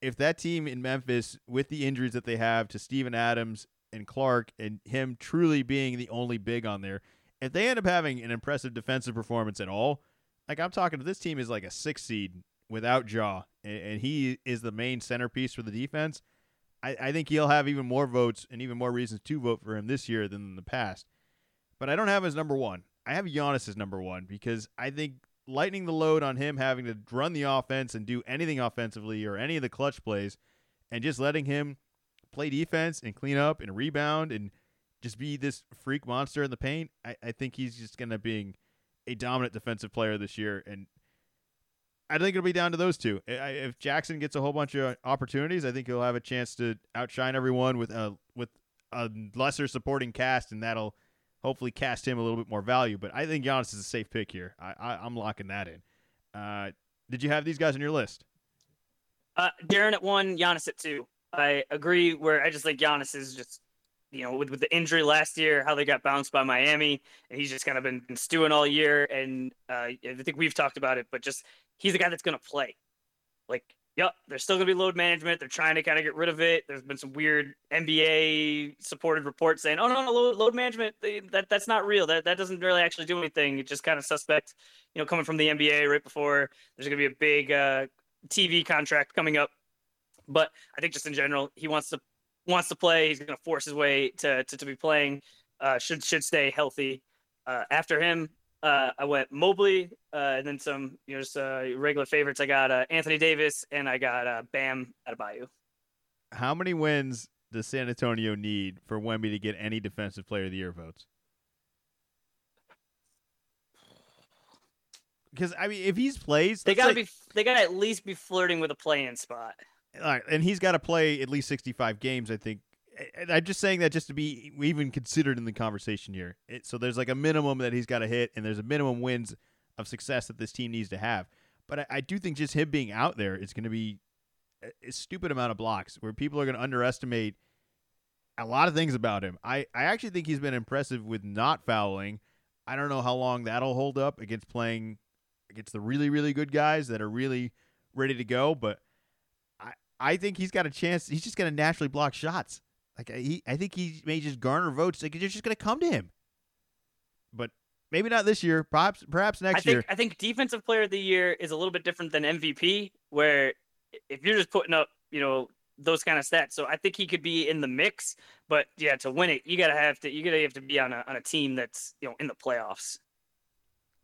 if that team in Memphis, with the injuries that they have to Steven Adams and Clarke and him truly being the only big on there, if they end up having an impressive defensive performance at all, like I'm talking to this team is like a six seed without Ja, and, and he is the main centerpiece for the defense. I, I think he'll have even more votes and even more reasons to vote for him this year than in the past. But I don't have him as number one. I have Giannis as number one because I think lightening the load on him having to run the offense and do anything offensively or any of the clutch plays and just letting him play defense and clean up and rebound and just be this freak monster in the paint, I, I think he's just going to be a dominant defensive player this year. And I think it'll be down to those two. If Jackson gets a whole bunch of opportunities, I think he'll have a chance to outshine everyone with a with a lesser supporting cast, and that'll hopefully cast him a little bit more value. But I think Giannis is a safe pick here. I, I am locking that in. Uh, did you have these guys on your list? Uh, Jaren at one, Giannis at two. I agree. Where I just think Giannis is just, you know, with, with the injury last year, how they got bounced by Miami, and he's just kind of been, been stewing all year. And uh, I think we've talked about it, but just he's the guy that's going to play. Like Yep, there's still gonna be load management. They're trying to kind of get rid of it. There's been some weird NBA supported reports saying, "Oh no, no, load, load management they, that that's not real. That that doesn't really actually do anything. It's just kind of suspect." You know, coming from the NBA right before there's gonna be a big uh, TV contract coming up. But I think just in general, he wants to wants to play. He's gonna force his way to to, to be playing. Uh, should should stay healthy. Uh, after him, uh, I went Mobley, uh, and then some, you know, just uh, regular favorites. I got uh, Anthony Davis, and I got uh, Bam Adebayo. How many wins does San Antonio need for Wemby to get any Defensive Player of the Year votes? Because I mean, if he's plays, they gotta be, they gotta at least be flirting with a play-in spot. And he's got to play at least sixty-five games, I think, I'm just saying that just to be even considered in the conversation here. It, so there's like a minimum that he's got to hit, and there's a minimum wins of success that this team needs to have. But I, I do think just him being out there is going to be a, a, stupid amount of blocks where people are going to underestimate a lot of things about him. I, I actually think he's been impressive with not fouling. I don't know how long that'll hold up against playing against the really, really good guys that are really ready to go, but I, think he's got a chance. He's just going to naturally block shots. Like he, I think he may just garner votes. Like they're just going to come to him. But maybe not this year. Perhaps, perhaps next I think, year. I think defensive player of the year is a little bit different than MVP, where if you're just putting up, you know, those kind of stats. So I think he could be in the mix. But yeah, to win it, you gotta have to, you gotta have to be on a on a team that's you know in the playoffs.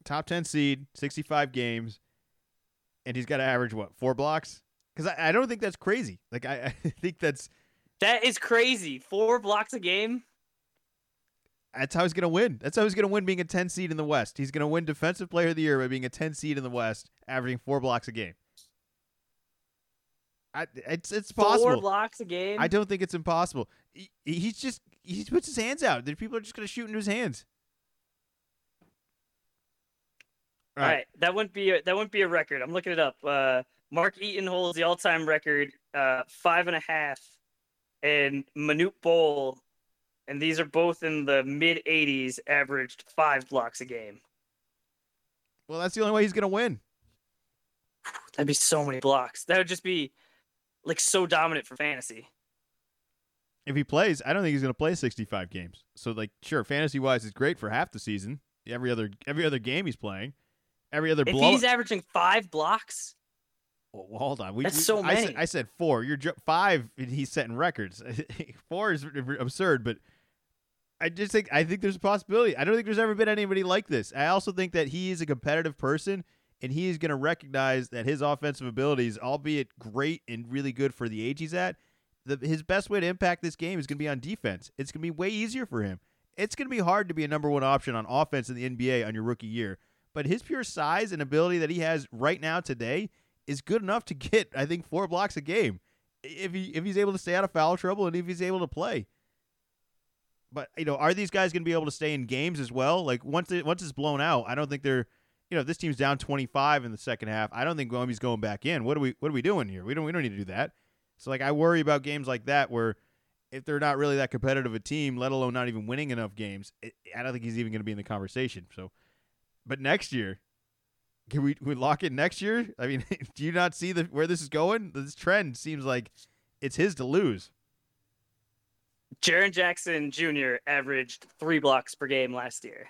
Top ten seed, sixty five games, and he's got to average what four blocks? Because I, I don't think that's crazy. Like I, [laughs] I think that's that is crazy. Four blocks a game. That's how he's going to win. That's how he's going to win being a 10 seed in the West. He's going to win Defensive Player of the Year by being a 10 seed in the West, averaging four blocks a game. I, it's it's possible. Four blocks a game. I don't think it's impossible. He, he's just he puts his hands out. The People are just going to shoot into his hands. All right. All right. that wouldn't be a, that wouldn't be a record. I'm looking it up. Uh, Mark Eaton holds the all-time record, uh, five and a half and Manute Bol, and these are both in the mid 80s, averaged five blocks a game. Well, that's the only way he's going to win. That'd be so many blocks. That would just be like so dominant for fantasy. If he plays, I don't think he's going to play 65 games. So, like, sure, fantasy wise, it's great for half the season. Every other every other game he's playing, every other. If blow- he's averaging five blocks, Well, hold on. We, That's we- so I said, many. I said four. You're ju- five. And he's setting records. [laughs] four is absurd, but I just think I think there's a possibility. I don't think there's ever been anybody like this. I also think that he is a competitive person, and he is going to recognize that his offensive abilities, albeit great and really good for the age he's at, the, his best way to impact this game is going to be on defense. It's going to be way easier for him. It's going to be hard to be a number one option on offense in the NBA on your rookie year. But his pure size and ability that he has right now today is good enough to get, I think, four blocks a game if he if he's able to stay out of foul trouble and if he's able to play. But you know, are these guys going to be able to stay in games as well? Like once it, once it's blown out, I don't think they're. You know, this team's down 25 in the second half, I don't think Wemby's going back in. What are we What are we doing here? We don't We don't need to do that. So like, I worry about games like that where if they're not really that competitive a team, let alone not even winning enough games, it, I don't think he's even going to be in the conversation. So, but next year, can we, we lock it next year? I mean, [laughs] do you not see the where this is going? This trend seems like it's his to lose. Jaren Jackson Jr. averaged three blocks per game last year,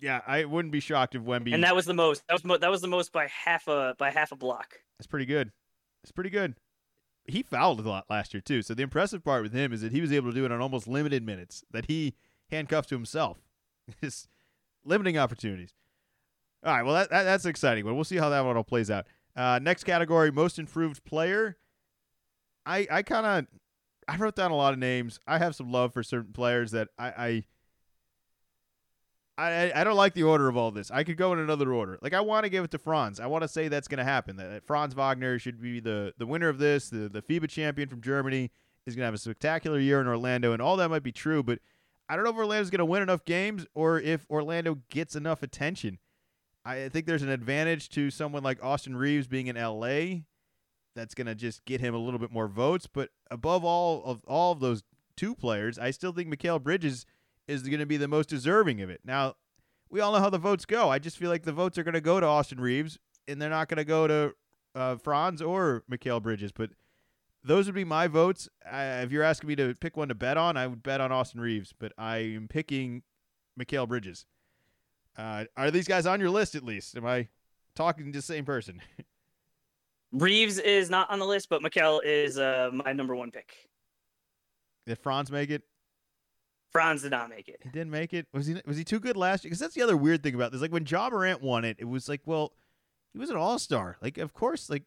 Yeah, I wouldn't be shocked if Wemby. and that was the most. That was mo- that was the most by half a by half a block. That's pretty good. It's pretty good. He fouled a lot last year too. So the impressive part with him is that he was able to do it on almost limited minutes that he handcuffed to himself. [laughs] Just limiting opportunities. All right, well that, that that's exciting one. We'll see how that one all plays out. Uh, next category, most improved player. I I kind of I wrote down a lot of names. I have some love for certain players that I I I, I don't like the order of all this. I could go in another order. Like I want to give it to Franz. I want to say that's going to happen. That, that Franz Wagner should be the the winner of this. The the FIBA champion from Germany is going to have a spectacular year in Orlando, and all that might be true. But I don't know if Orlando's going to win enough games or if Orlando gets enough attention. I think there's an advantage to someone like Austin Reaves being in LA. That's going to just get him a little bit more votes. But above all of all of those two players, I still think Mikal Bridges is going to be the most deserving of it. Now, we all know how the votes go. I just feel like the votes are going to go to Austin Reaves, and they're not going to go to uh, Franz or Mikal Bridges. But those would be my votes. If you're asking me to pick one to bet on, I would bet on Austin Reaves, but I am picking Mikal Bridges. Uh, are these guys on your list at least? Am I talking to the same person? [laughs] Reaves is not on the list, but Mikal is uh, my number one pick. Did Franz make it? Franz did not make it. He didn't make it. Was he? Was he too good last year? Because that's the other weird thing about this. Like when Ja Morant won it, it was like, well, he was an All Star. Like, of course, like,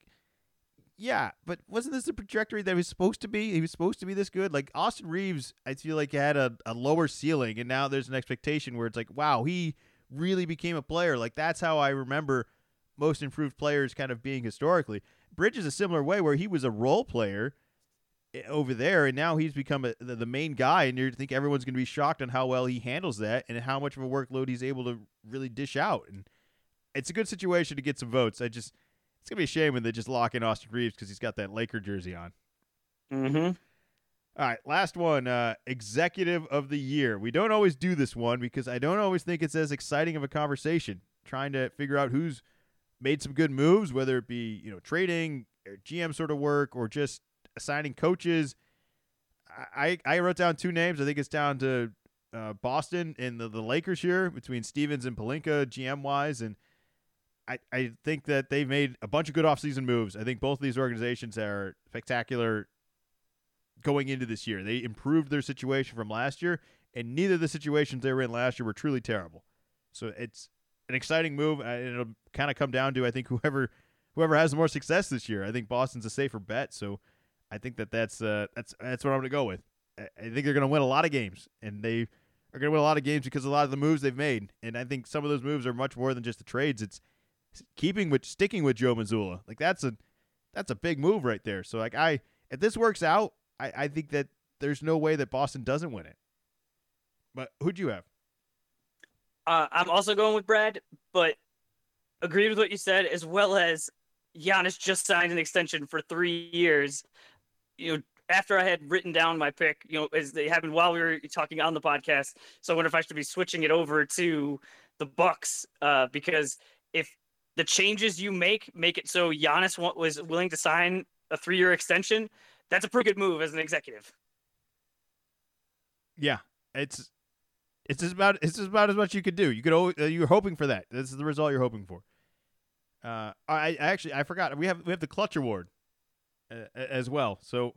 yeah, but wasn't this the trajectory that he was supposed to be? He was supposed to be this good. Like Austin Reaves, I feel like had a, a lower ceiling, and now there's an expectation where it's like, wow, he really became a player. Like that's how I remember most improved players kind of being historically. Bridges a similar way where he was a role player eh, over there, and now he's become a, the, the main guy, and you think everyone's going to be shocked on how well he handles that and how much of a workload he's able to really dish out. And it's a good situation to get some votes. I just it's gonna be a shame when they just lock in Austin Reaves because he's got that Laker jersey on. Mm-hmm. All right, last one. Uh, executive of the year. We don't always do this one because I don't always think it's as exciting of a conversation. Trying to figure out who's made some good moves, whether it be you know trading, or GM sort of work, or just assigning coaches. I I wrote down two names. I think it's down to uh, Boston and the, the Lakers here between Stevens and Pelinka, GM wise, and I, I think that they've made a bunch of good offseason moves. I think both of these organizations are spectacular going into this year. They improved their situation from last year, and neither of the situations they were in last year were truly terrible. So it's an exciting move, and it'll kind of come down to I think [laughs] whoever whoever has more success this year. I think Boston's a safer bet, so I think that that's uh, that's that's what I'm going to go with. I think they're going to win a lot of games, and they are going to win a lot of games because of a lot of the moves they've made. And I think some of those moves are much more than just the trades. It's keeping with sticking with Joe Mazzulla. Like that's a that's a big move right there. So like I if this works out, I, I think that there's no way that Boston doesn't win it. But who'd you have? Uh, I'm also going with Brad, but agreed with what you said, as well as Giannis just signed an extension for three years. You know, after I had written down my pick, you know, as they happened while we were talking on the podcast. So I wonder if I should be switching it over to the Bucks, uh, because if the changes you make make it so Giannis was willing to sign a three-year extension, that's a pretty good move as an executive. Yeah, it's it's just about it's just about as much you could do. You could always, uh, you're hoping for that. This is the result you're hoping for. Uh, I, I actually I forgot we have we have the clutch award uh, as well. So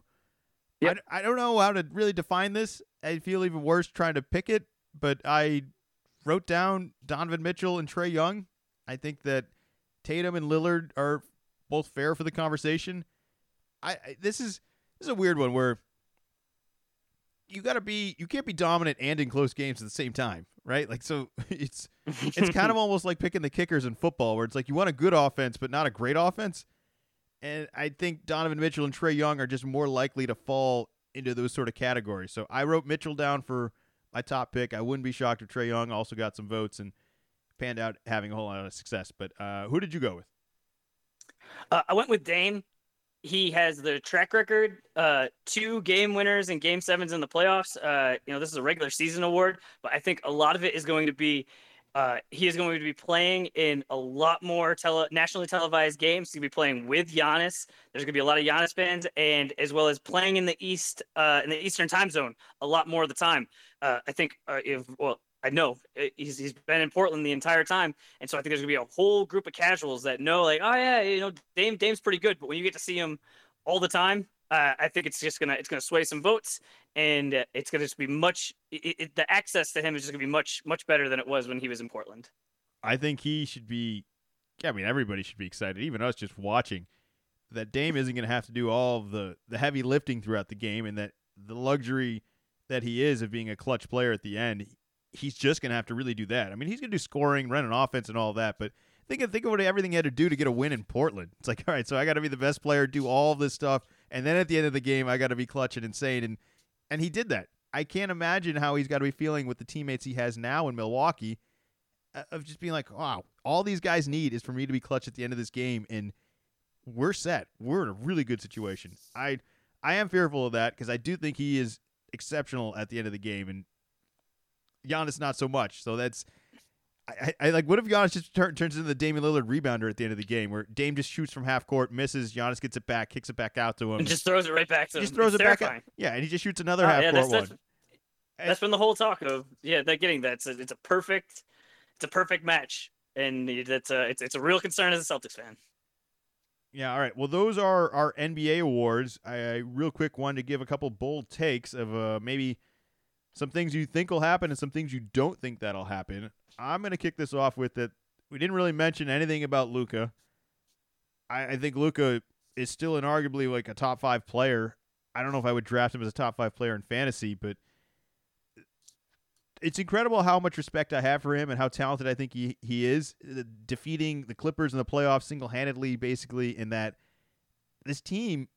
Yep. I, I don't know how to really define this. I feel even worse trying to pick it, but I wrote down Donovan Mitchell and Trae Young. I think that Tatum and Lillard are both fair for the conversation. I, I this is this is a weird one where you got to be you can't be dominant and in close games at the same time, right? Like so [laughs] it's it's kind of [laughs] almost like picking the kickers in football where it's like you want a good offense but not a great offense. And I think Donovan Mitchell and Trae Young are just more likely to fall into those sort of categories. So I wrote Mitchell down for my top pick. I wouldn't be shocked if Trae Young also got some votes and panned out having a whole lot of success. But uh, who did you go with? Uh, I went with Dame. He has the track record, uh, two game winners and game sevens in the playoffs. Uh, you know, this is a regular season award, but I think a lot of it is going to be uh, he is going to be playing in a lot more tele- nationally televised games. He's going to be playing with Giannis. There's going to be a lot of Giannis fans, and as well as playing in the East, uh, in the Eastern time zone, a lot more of the time. Uh, I think uh, if well, I know uh, he's, he's been in Portland the entire time, and so I think there's gonna be a whole group of casuals that know, like, oh yeah, you know, Dame Dame's pretty good, but when you get to see him all the time, uh, I think it's just gonna it's gonna sway some votes, and uh, it's gonna just be much. It, it, the access to him is just gonna be much much better than it was when he was in Portland. I think he should be. I mean, everybody should be excited, even us just watching. That Dame isn't going to have to do all the the heavy lifting throughout the game, and that the luxury that he is of being a clutch player at the end, he's just going to have to really do that. I mean, he's going to do scoring, run an offense, and all that, but think of think of what everything he had to do to get a win in Portland. It's like, [laughs] all right, so I got to be the best player, do all this stuff, and then at the end of the game, I got to be clutch and insane, and and he did that. I can't imagine how he's got to be feeling with the teammates he has now in Milwaukee, uh, of just being like, wow, all these guys need is for me to be clutch at the end of this game, and we're set. We're in a really good situation. I I am fearful of that because I do think he is exceptional at the end of the game, and Giannis not so much. So that's I, I, like. What if Giannis just turn, turns into the Damian Lillard rebounder at the end of the game, where Dame just shoots from half court, misses, Giannis gets it back, kicks it back out to him, And just throws it right back to him. just throws It's it back. terrifying. Out. Yeah, and he just shoots another Uh, half yeah, court that's, one. that's, that's been the whole talk of yeah they're getting that. It's a, it's a perfect it's a perfect match, and it's a it's, it's a real concern as a Celtics fan. Yeah, all right. Well, those are our NBA awards. I, I real quick wanted to give a couple bold takes of uh, maybe some things you think will happen and some things you don't think that'll happen. I'm going to kick this off with that we didn't really mention anything about Luka. I, I think Luka is still inarguably like a top five player. I don't know if I would draft him as a top five player in fantasy, but it's incredible how much respect I have for him and how talented I think he, he is. Defeating the Clippers in the playoffs single handedly, basically, in that this team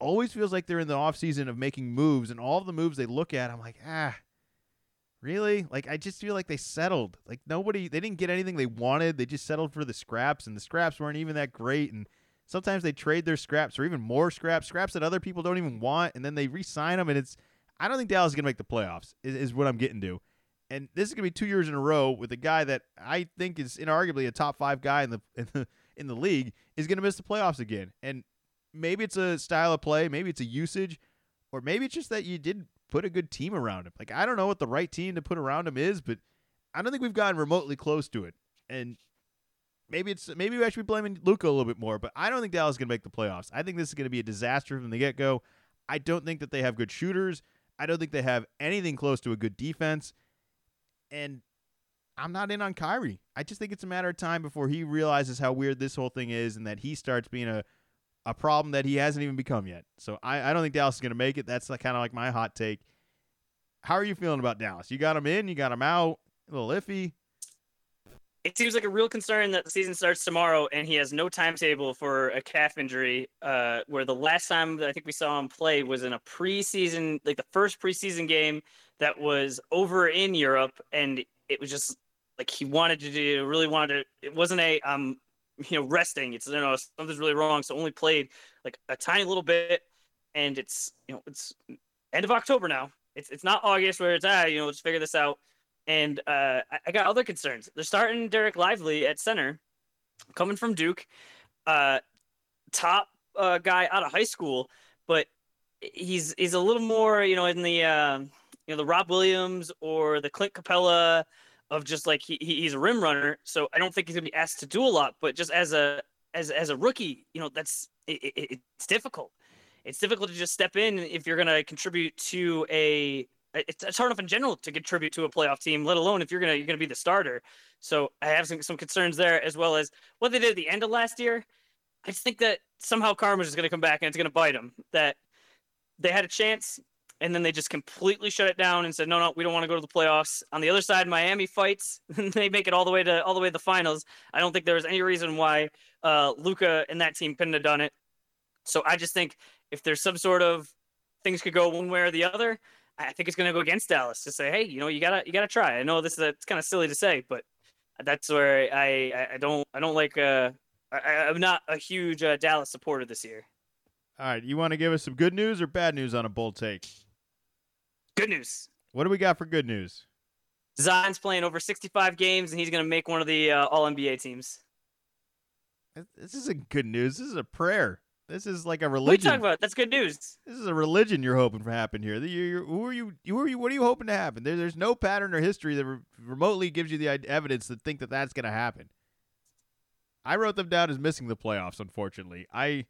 always feels like they're in the offseason of making moves, and all the moves they look at, I'm like, ah, really? Like, I just feel like they settled. Like, nobody, they didn't get anything they wanted. They just settled for the scraps, and the scraps weren't even that great. And sometimes they trade their scraps or even more scraps, scraps that other people don't even want, and then they re sign them, and it's, I don't think Dallas is going to make the playoffs, is, is what I'm getting to and this is gonna be two years in a row with a guy that I think is inarguably a top five guy in the [laughs] in the in the league is gonna miss the playoffs again. And maybe it's a style of play, maybe it's a usage, or maybe it's just that you did put a good team around him. Like I don't know what the right team to put around him is, but I don't think we've gotten remotely close to it. And maybe it's maybe we actually be blaming Luka a little bit more, but I don't think Dallas is gonna make the playoffs. I think this is gonna be a disaster from the get go. I don't think that they have good shooters. I don't think they have anything close to a good defense and I'm not in on Kyrie. I just think it's a matter of time before he realizes how weird this whole thing is and that he starts being a, a problem that he hasn't even become yet. So I, I don't think Dallas is going to make it. That's kind of like my hot take. How are you feeling about Dallas? You got him in, you got him out, a little iffy. It seems like a real concern that the season starts tomorrow and he has no timetable for a calf injury. Uh, where the last time that I think we saw him play was in a preseason, like the first preseason game that was over in Europe, and it was just like he wanted to do, really wanted to. It wasn't a um, you know, resting. It's you know something's really wrong, so only played like a tiny little bit, and it's you know it's end of October now. It's it's not August where it's ah you know let's figure this out. And uh, I, I got other concerns. They're starting Dereck Lively at center, coming from Duke, uh, top uh, guy out of high school, but he's he's a little more you know in the uh, you know the Rob Williams or the Clint Capela of just like he, he's a rim runner, so I don't think he's gonna be asked to do a lot. But just as a as as a rookie, you know, that's it, it, it's difficult. It's difficult to just step in if you're gonna contribute to a. It's, it's hard enough in general to contribute to a playoff team, let alone if you're gonna you're gonna be the starter. So I have some some concerns there, as well as what they did at the end of last year. I just think that somehow karma is going to come back and it's going to bite them. That they had a chance and then they just completely shut it down and said, "No, no, we don't want to go to the playoffs." On the other side, Miami fights, [laughs] and they make it all the way to all the way to the finals. I don't think there was any reason why uh, Luka and that team couldn't have done it. So I just think if there's some sort of things could go one way or the other, I think it's going to go against Dallas to say, "Hey, you know, you gotta you gotta try." I know this is a, it's kind of silly to say, but that's where I I don't I don't like uh I, am not a huge uh, Dallas supporter this year. All right, you want to give us some good news or bad news on a bold take? Good news. What do we got for good news? Zion's playing over 65 games, and he's going to make one of the uh, All NBA teams. This isn't good news. This is a prayer. This is like a religion. What are you talking about? That's good news. This is a religion you're hoping for happen here. You're, you're, who are you? Who are you? What are you hoping to happen? There, there's no pattern or history that re- remotely gives you the evidence to think that that's going to happen. I wrote them down as missing the playoffs. Unfortunately, I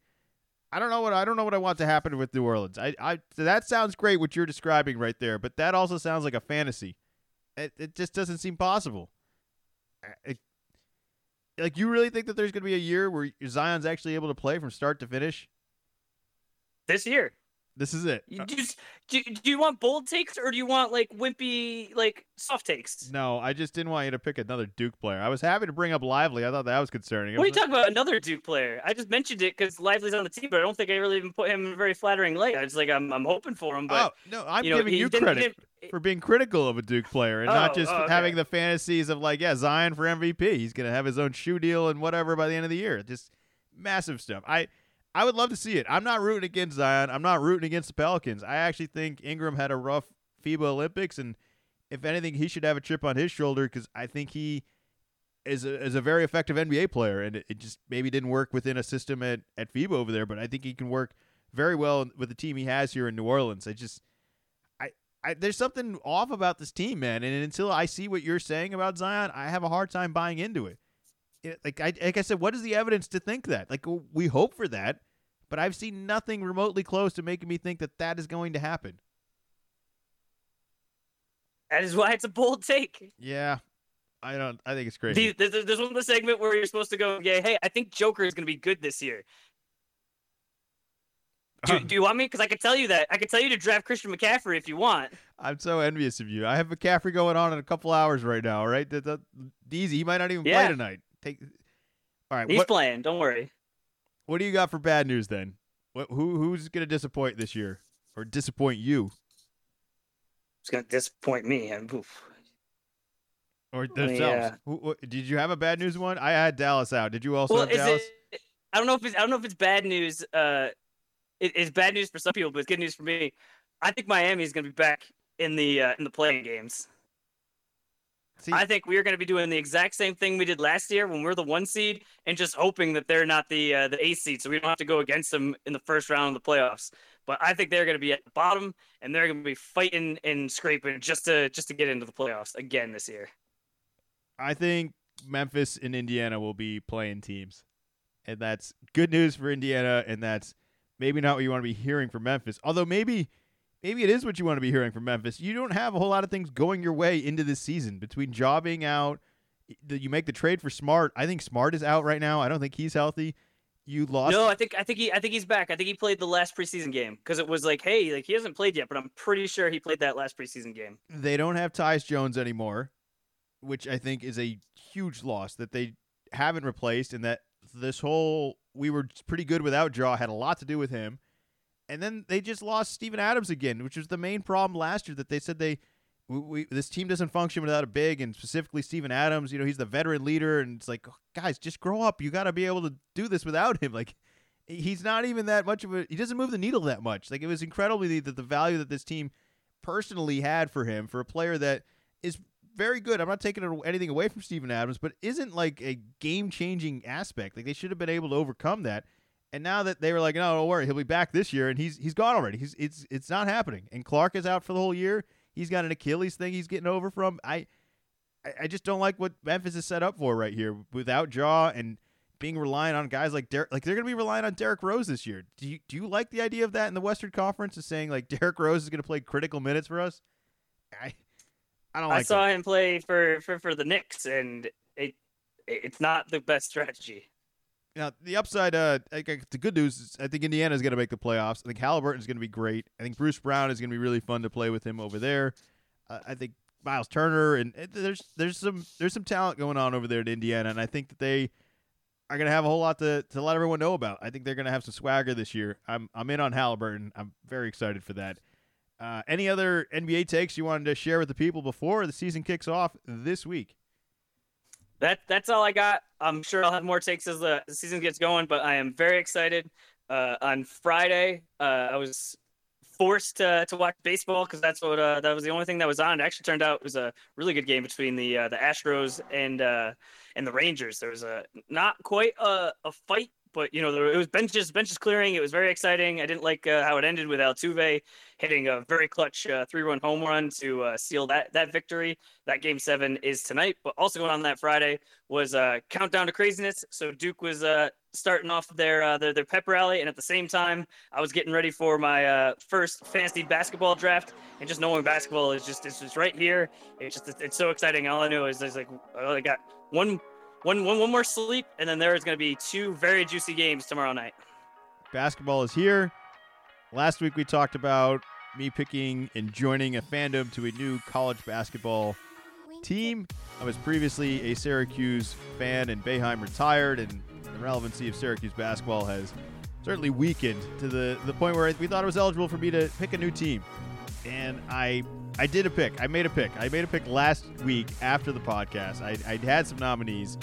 I don't know what I don't know what I want to happen with New Orleans. I I that sounds great what you're describing right there, but that also sounds like a fantasy. It it just doesn't seem possible. It, like you really think that there's going to be a year where Zion's actually able to play from start to finish? This year. This is it. You just, do, do you want bold takes or do you want like wimpy, like soft takes? No, I just didn't want you to pick another Duke player. I was happy to bring up Lively. I thought that was concerning. What are you talking about? Another Duke player? I just mentioned it because Lively's on the team, but I don't think I really even put him in a very flattering light. I was like, I'm, I'm hoping for him, but oh no, I'm you know, giving you credit for being critical of a Duke player and oh, not just oh, okay. having the fantasies of like, yeah, Zion for MVP. He's gonna have his own shoe deal and whatever by the end of the year. Just massive stuff. I I would love to see it. I'm not rooting against Zion. I'm not rooting against the Pelicans. I actually think Ingram had a rough FIBA Olympics, and if anything, he should have a chip on his shoulder because I think he is a, is a very effective NBA player, and it, it, just maybe didn't work within a system at, at FIBA over there, but I think he can work very well with the team he has here in New Orleans. I just, I, I there's something off about this team, man, and until I see what you're saying about Zion, I have a hard time buying into it like I like I said, what is the evidence to think that? Like we hope for that, but I've seen nothing remotely close to making me think that that is going to happen. That is why it's a bold take. Yeah, I don't. I think it's crazy. There's, there's one the segment where you're supposed to go, yeah, hey, I think Joker is going to be good this year. Do, [laughs] do, you want me? Because I could tell you that. I could tell you to draft Christian McCaffrey if you want. I'm so envious of you. I have McCaffrey going on in a couple hours right now. Right, that, that, easy. He might not even yeah. play tonight. Take. All right, he's what, playing. Don't worry. What do you got for bad news then? What who who's going to disappoint this year or disappoint you? It's going to disappoint me. And oof. Or themselves. Who, did you have a bad news one? I had Dallas out. Did you also well, have Dallas? It, I don't know if it's I don't know if it's bad news. Uh, it, it's bad news for some people, but it's good news for me. I think Miami is going to be back in the uh, in the playing games. See, I think we are going to be doing the exact same thing we did last year when we are the one seed, and just hoping that they're not the uh, the eight seed, so we don't have to go against them in the first round of the playoffs. But I think they're going to be at the bottom, and they're going to be fighting and scraping just to just to get into the playoffs again this year. I think Memphis and Indiana will be playing teams, and that's good news for Indiana, and that's maybe not what you want to be hearing from Memphis. Although maybe maybe it is what you want to be hearing from Memphis. You don't have a whole lot of things going your way into this season between jobbing out. that You make the trade for Smart. I think Smart is out right now. I don't think he's healthy. You lost. No, I think I think he I think he's back. I think he played the last preseason game because it was like, hey, like he hasn't played yet, but I'm pretty sure he played that last preseason game. They don't have Tyus Jones anymore, which I think is a huge loss that they haven't replaced, and that this whole we were pretty good without Ja had a lot to do with him and then they just lost Steven Adams again, which was the main problem last year. That they said they, we, we, this team doesn't function without a big, and specifically Steven Adams. You know, he's the veteran leader, and it's like, oh, guys, just grow up. You got to be able to do this without him. [laughs] Like, he's not even that much of a. He doesn't move the needle that much. Like, it was incredibly the, the value that this team personally had for him for a player that is very good. I'm not taking anything away from Steven Adams, but isn't like a game changing aspect. Like they should have been able to overcome that. And now that they were like, no, don't worry, he'll be back this year, and he's he's gone already. He's it's it's not happening. And Clarke is out for the whole year. He's got an Achilles thing he's getting over from. I, I, just don't like what Memphis is set up for right here without Ja and being reliant on guys like Derrick. Like they're going to be relying on Derrick Rose this year. Do you do you like the idea of that in the Western Conference? Is saying like [laughs] Derrick Rose is going to play critical minutes for us? I I don't like. I saw that. him play for, for for the Knicks, and it it's not the best strategy. Now the upside, uh, I the good news is I think Indiana is going to make the playoffs. I think Halliburton is going to be great. I think Bruce Brown is going to be really fun to play with him over there. Uh, I think Myles Turner and uh, there's there's some there's some talent going on over there in Indiana, and I think that they are going to have a whole lot to, to let everyone know about. I think they're going to have some swagger this year. I'm I'm in on Halliburton. I'm very excited for that. Uh, any other NBA takes you wanted to share with the people before the season kicks off this week? That that's all I got. I'm sure I'll have more takes as the season gets going, but I am very excited. Uh, on Friday, uh, I was forced to, to watch baseball because that's what uh, that was the only thing that was on. It actually turned out it was a really good game between the uh, the Astros and uh, and the Rangers. There was a not quite a, a fight but you know there, it was benches benches clearing. It was very exciting. I didn't like uh, how it ended with Altuve hitting a very clutch uh, three run home run to uh, seal that that victory. That game seven is tonight, but also going on that Friday was uh, countdown to craziness. So Duke was uh, starting off their, uh, their their pep rally, and at the same time, I was getting ready for my uh, first fantasy basketball draft. And just knowing basketball is just it's just right here. It's just it's so exciting. All I know is there's like I got one one, one, one more sleep, and then there is going to be two very juicy games tomorrow night. Basketball is here. Last week we talked about me picking and joining a fandom to a new college basketball team. I was previously a Syracuse fan, and Boeheim retired, and the relevancy of Syracuse basketball has certainly weakened to the the point where we thought it was eligible for me to pick a new team. And I I did a pick. I made a pick. I made a pick last week after the podcast. I, I had some nominees,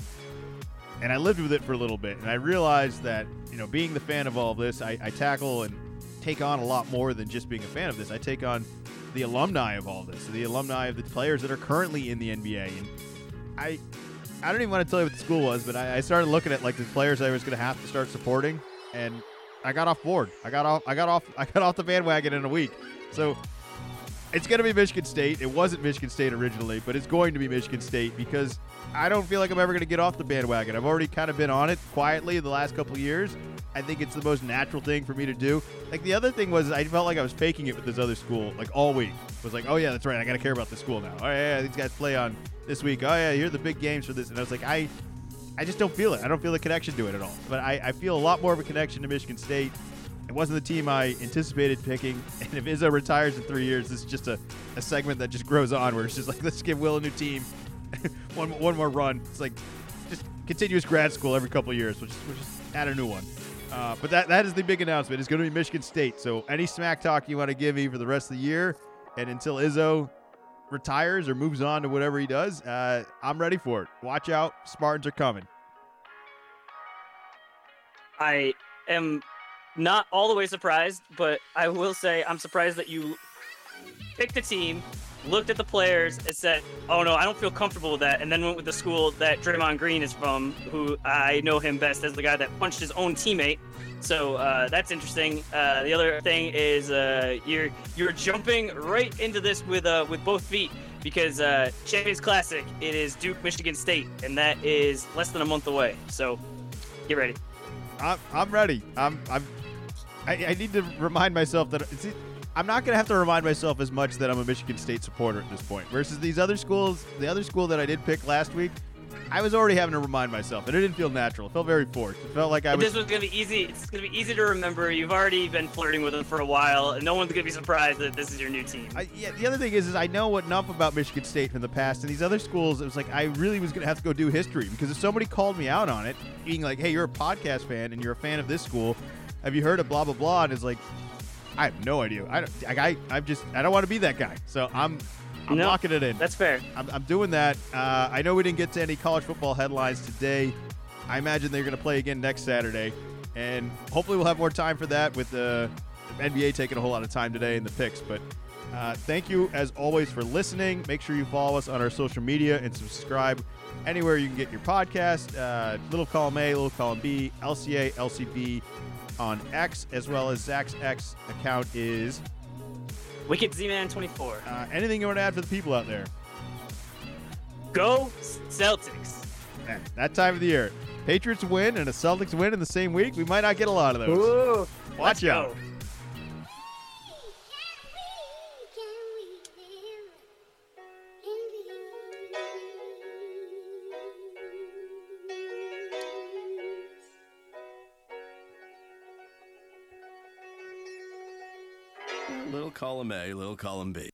and I lived with it for a little bit. And I realized that you know, being the fan of all of this, I, I tackle and take on a lot more than just being a fan of this. I take on the alumni of all this, the alumni of the players that are currently in the NBA. And I, I don't even want to tell you what the school was, but I, I started looking at like the players I was going to have to start supporting, and I got off board. I got off. I got off. [laughs] I got off the bandwagon in a week. So it's going to be Michigan State. It wasn't Michigan State originally, but it's going to be Michigan State because I don't feel like I'm ever going to get off the bandwagon. I've already kind of been on it quietly the last couple years. I think it's the most natural thing for me to do. Like the other thing was, I felt like I was faking it with this other school, like all week. It was like, oh yeah, that's right. I got to care about this school now. Oh yeah, yeah, these guys play on this week. Oh yeah, are the big games for this. And I was like, I, I just don't feel it. I don't feel the connection to it at all. But I, I feel a lot more of a connection to Michigan State. It wasn't the team I anticipated picking. [laughs] And if Izzo retires in three years, this is just a, a segment that just grows on where it's just like, [laughs] let's give Will a new team. [laughs] one, one more run. It's like just continuous grad school every couple years. We'll just, we'll just add a new one. Uh, but that, that is the big announcement. It's going to be Michigan State. So any smack talk you want to give me for the rest of the year and until Izzo retires or moves on to whatever he does, uh, I'm ready for it. Watch out. Spartans are coming. I am not all the way surprised, but I will say I'm surprised that you picked a team, looked at the players, and said, "Oh no, I don't feel comfortable with that," and then went with the school that Draymond Green is from, who I know him best as the guy that punched his own teammate. So uh, that's interesting. Uh, the other thing is uh, you're you're jumping right into this with uh, with both feet because uh, Champions Classic it is Duke Michigan State, and that is less than a month away. So get ready. I'm, I'm ready. I'm I'm I, I need to remind myself that it's, I'm not going to have to remind myself as much that I'm a Michigan State supporter at this point. Versus these other schools, the other school that I did pick last week, I was already having to remind myself, and it didn't feel natural. It felt very forced. It felt like I was. This was gonna be easy. It's gonna be easy to remember. You've already been flirting with them for a while, and no one's gonna be surprised that this is your new team. I, yeah, the other thing is, is I know enough about Michigan State from the past, and these other schools. It was like I really was gonna have to go do history because if somebody called me out on it, being like, "Hey, you're a podcast fan and you're a fan of this school," have you heard of blah blah blah? And it's like, I have no idea. I don't. I, I'm just. I don't want to be that guy. So I'm. I'm No, locking it in. That's fair. I'm, I'm doing that. Uh, I know we didn't get to any college football headlines today. I imagine they're going to play again next Saturday, and hopefully we'll have more time for that with the NBA taking a whole lot of time today in the picks. But uh, thank you as always for listening. Make sure you follow us on our social media and subscribe anywhere you can get your podcast. Uh, little column A, little column B, LCA, LCB on X, as well as Zach's X account is. Wicked Z-Man 24. Uh, anything you want to add for the people out there? Go Celtics. Man, that time of the year. Patriots win and a Celtics win in the same week. We might not get a lot of those. Ooh, Watch out. go. Column A, little column B.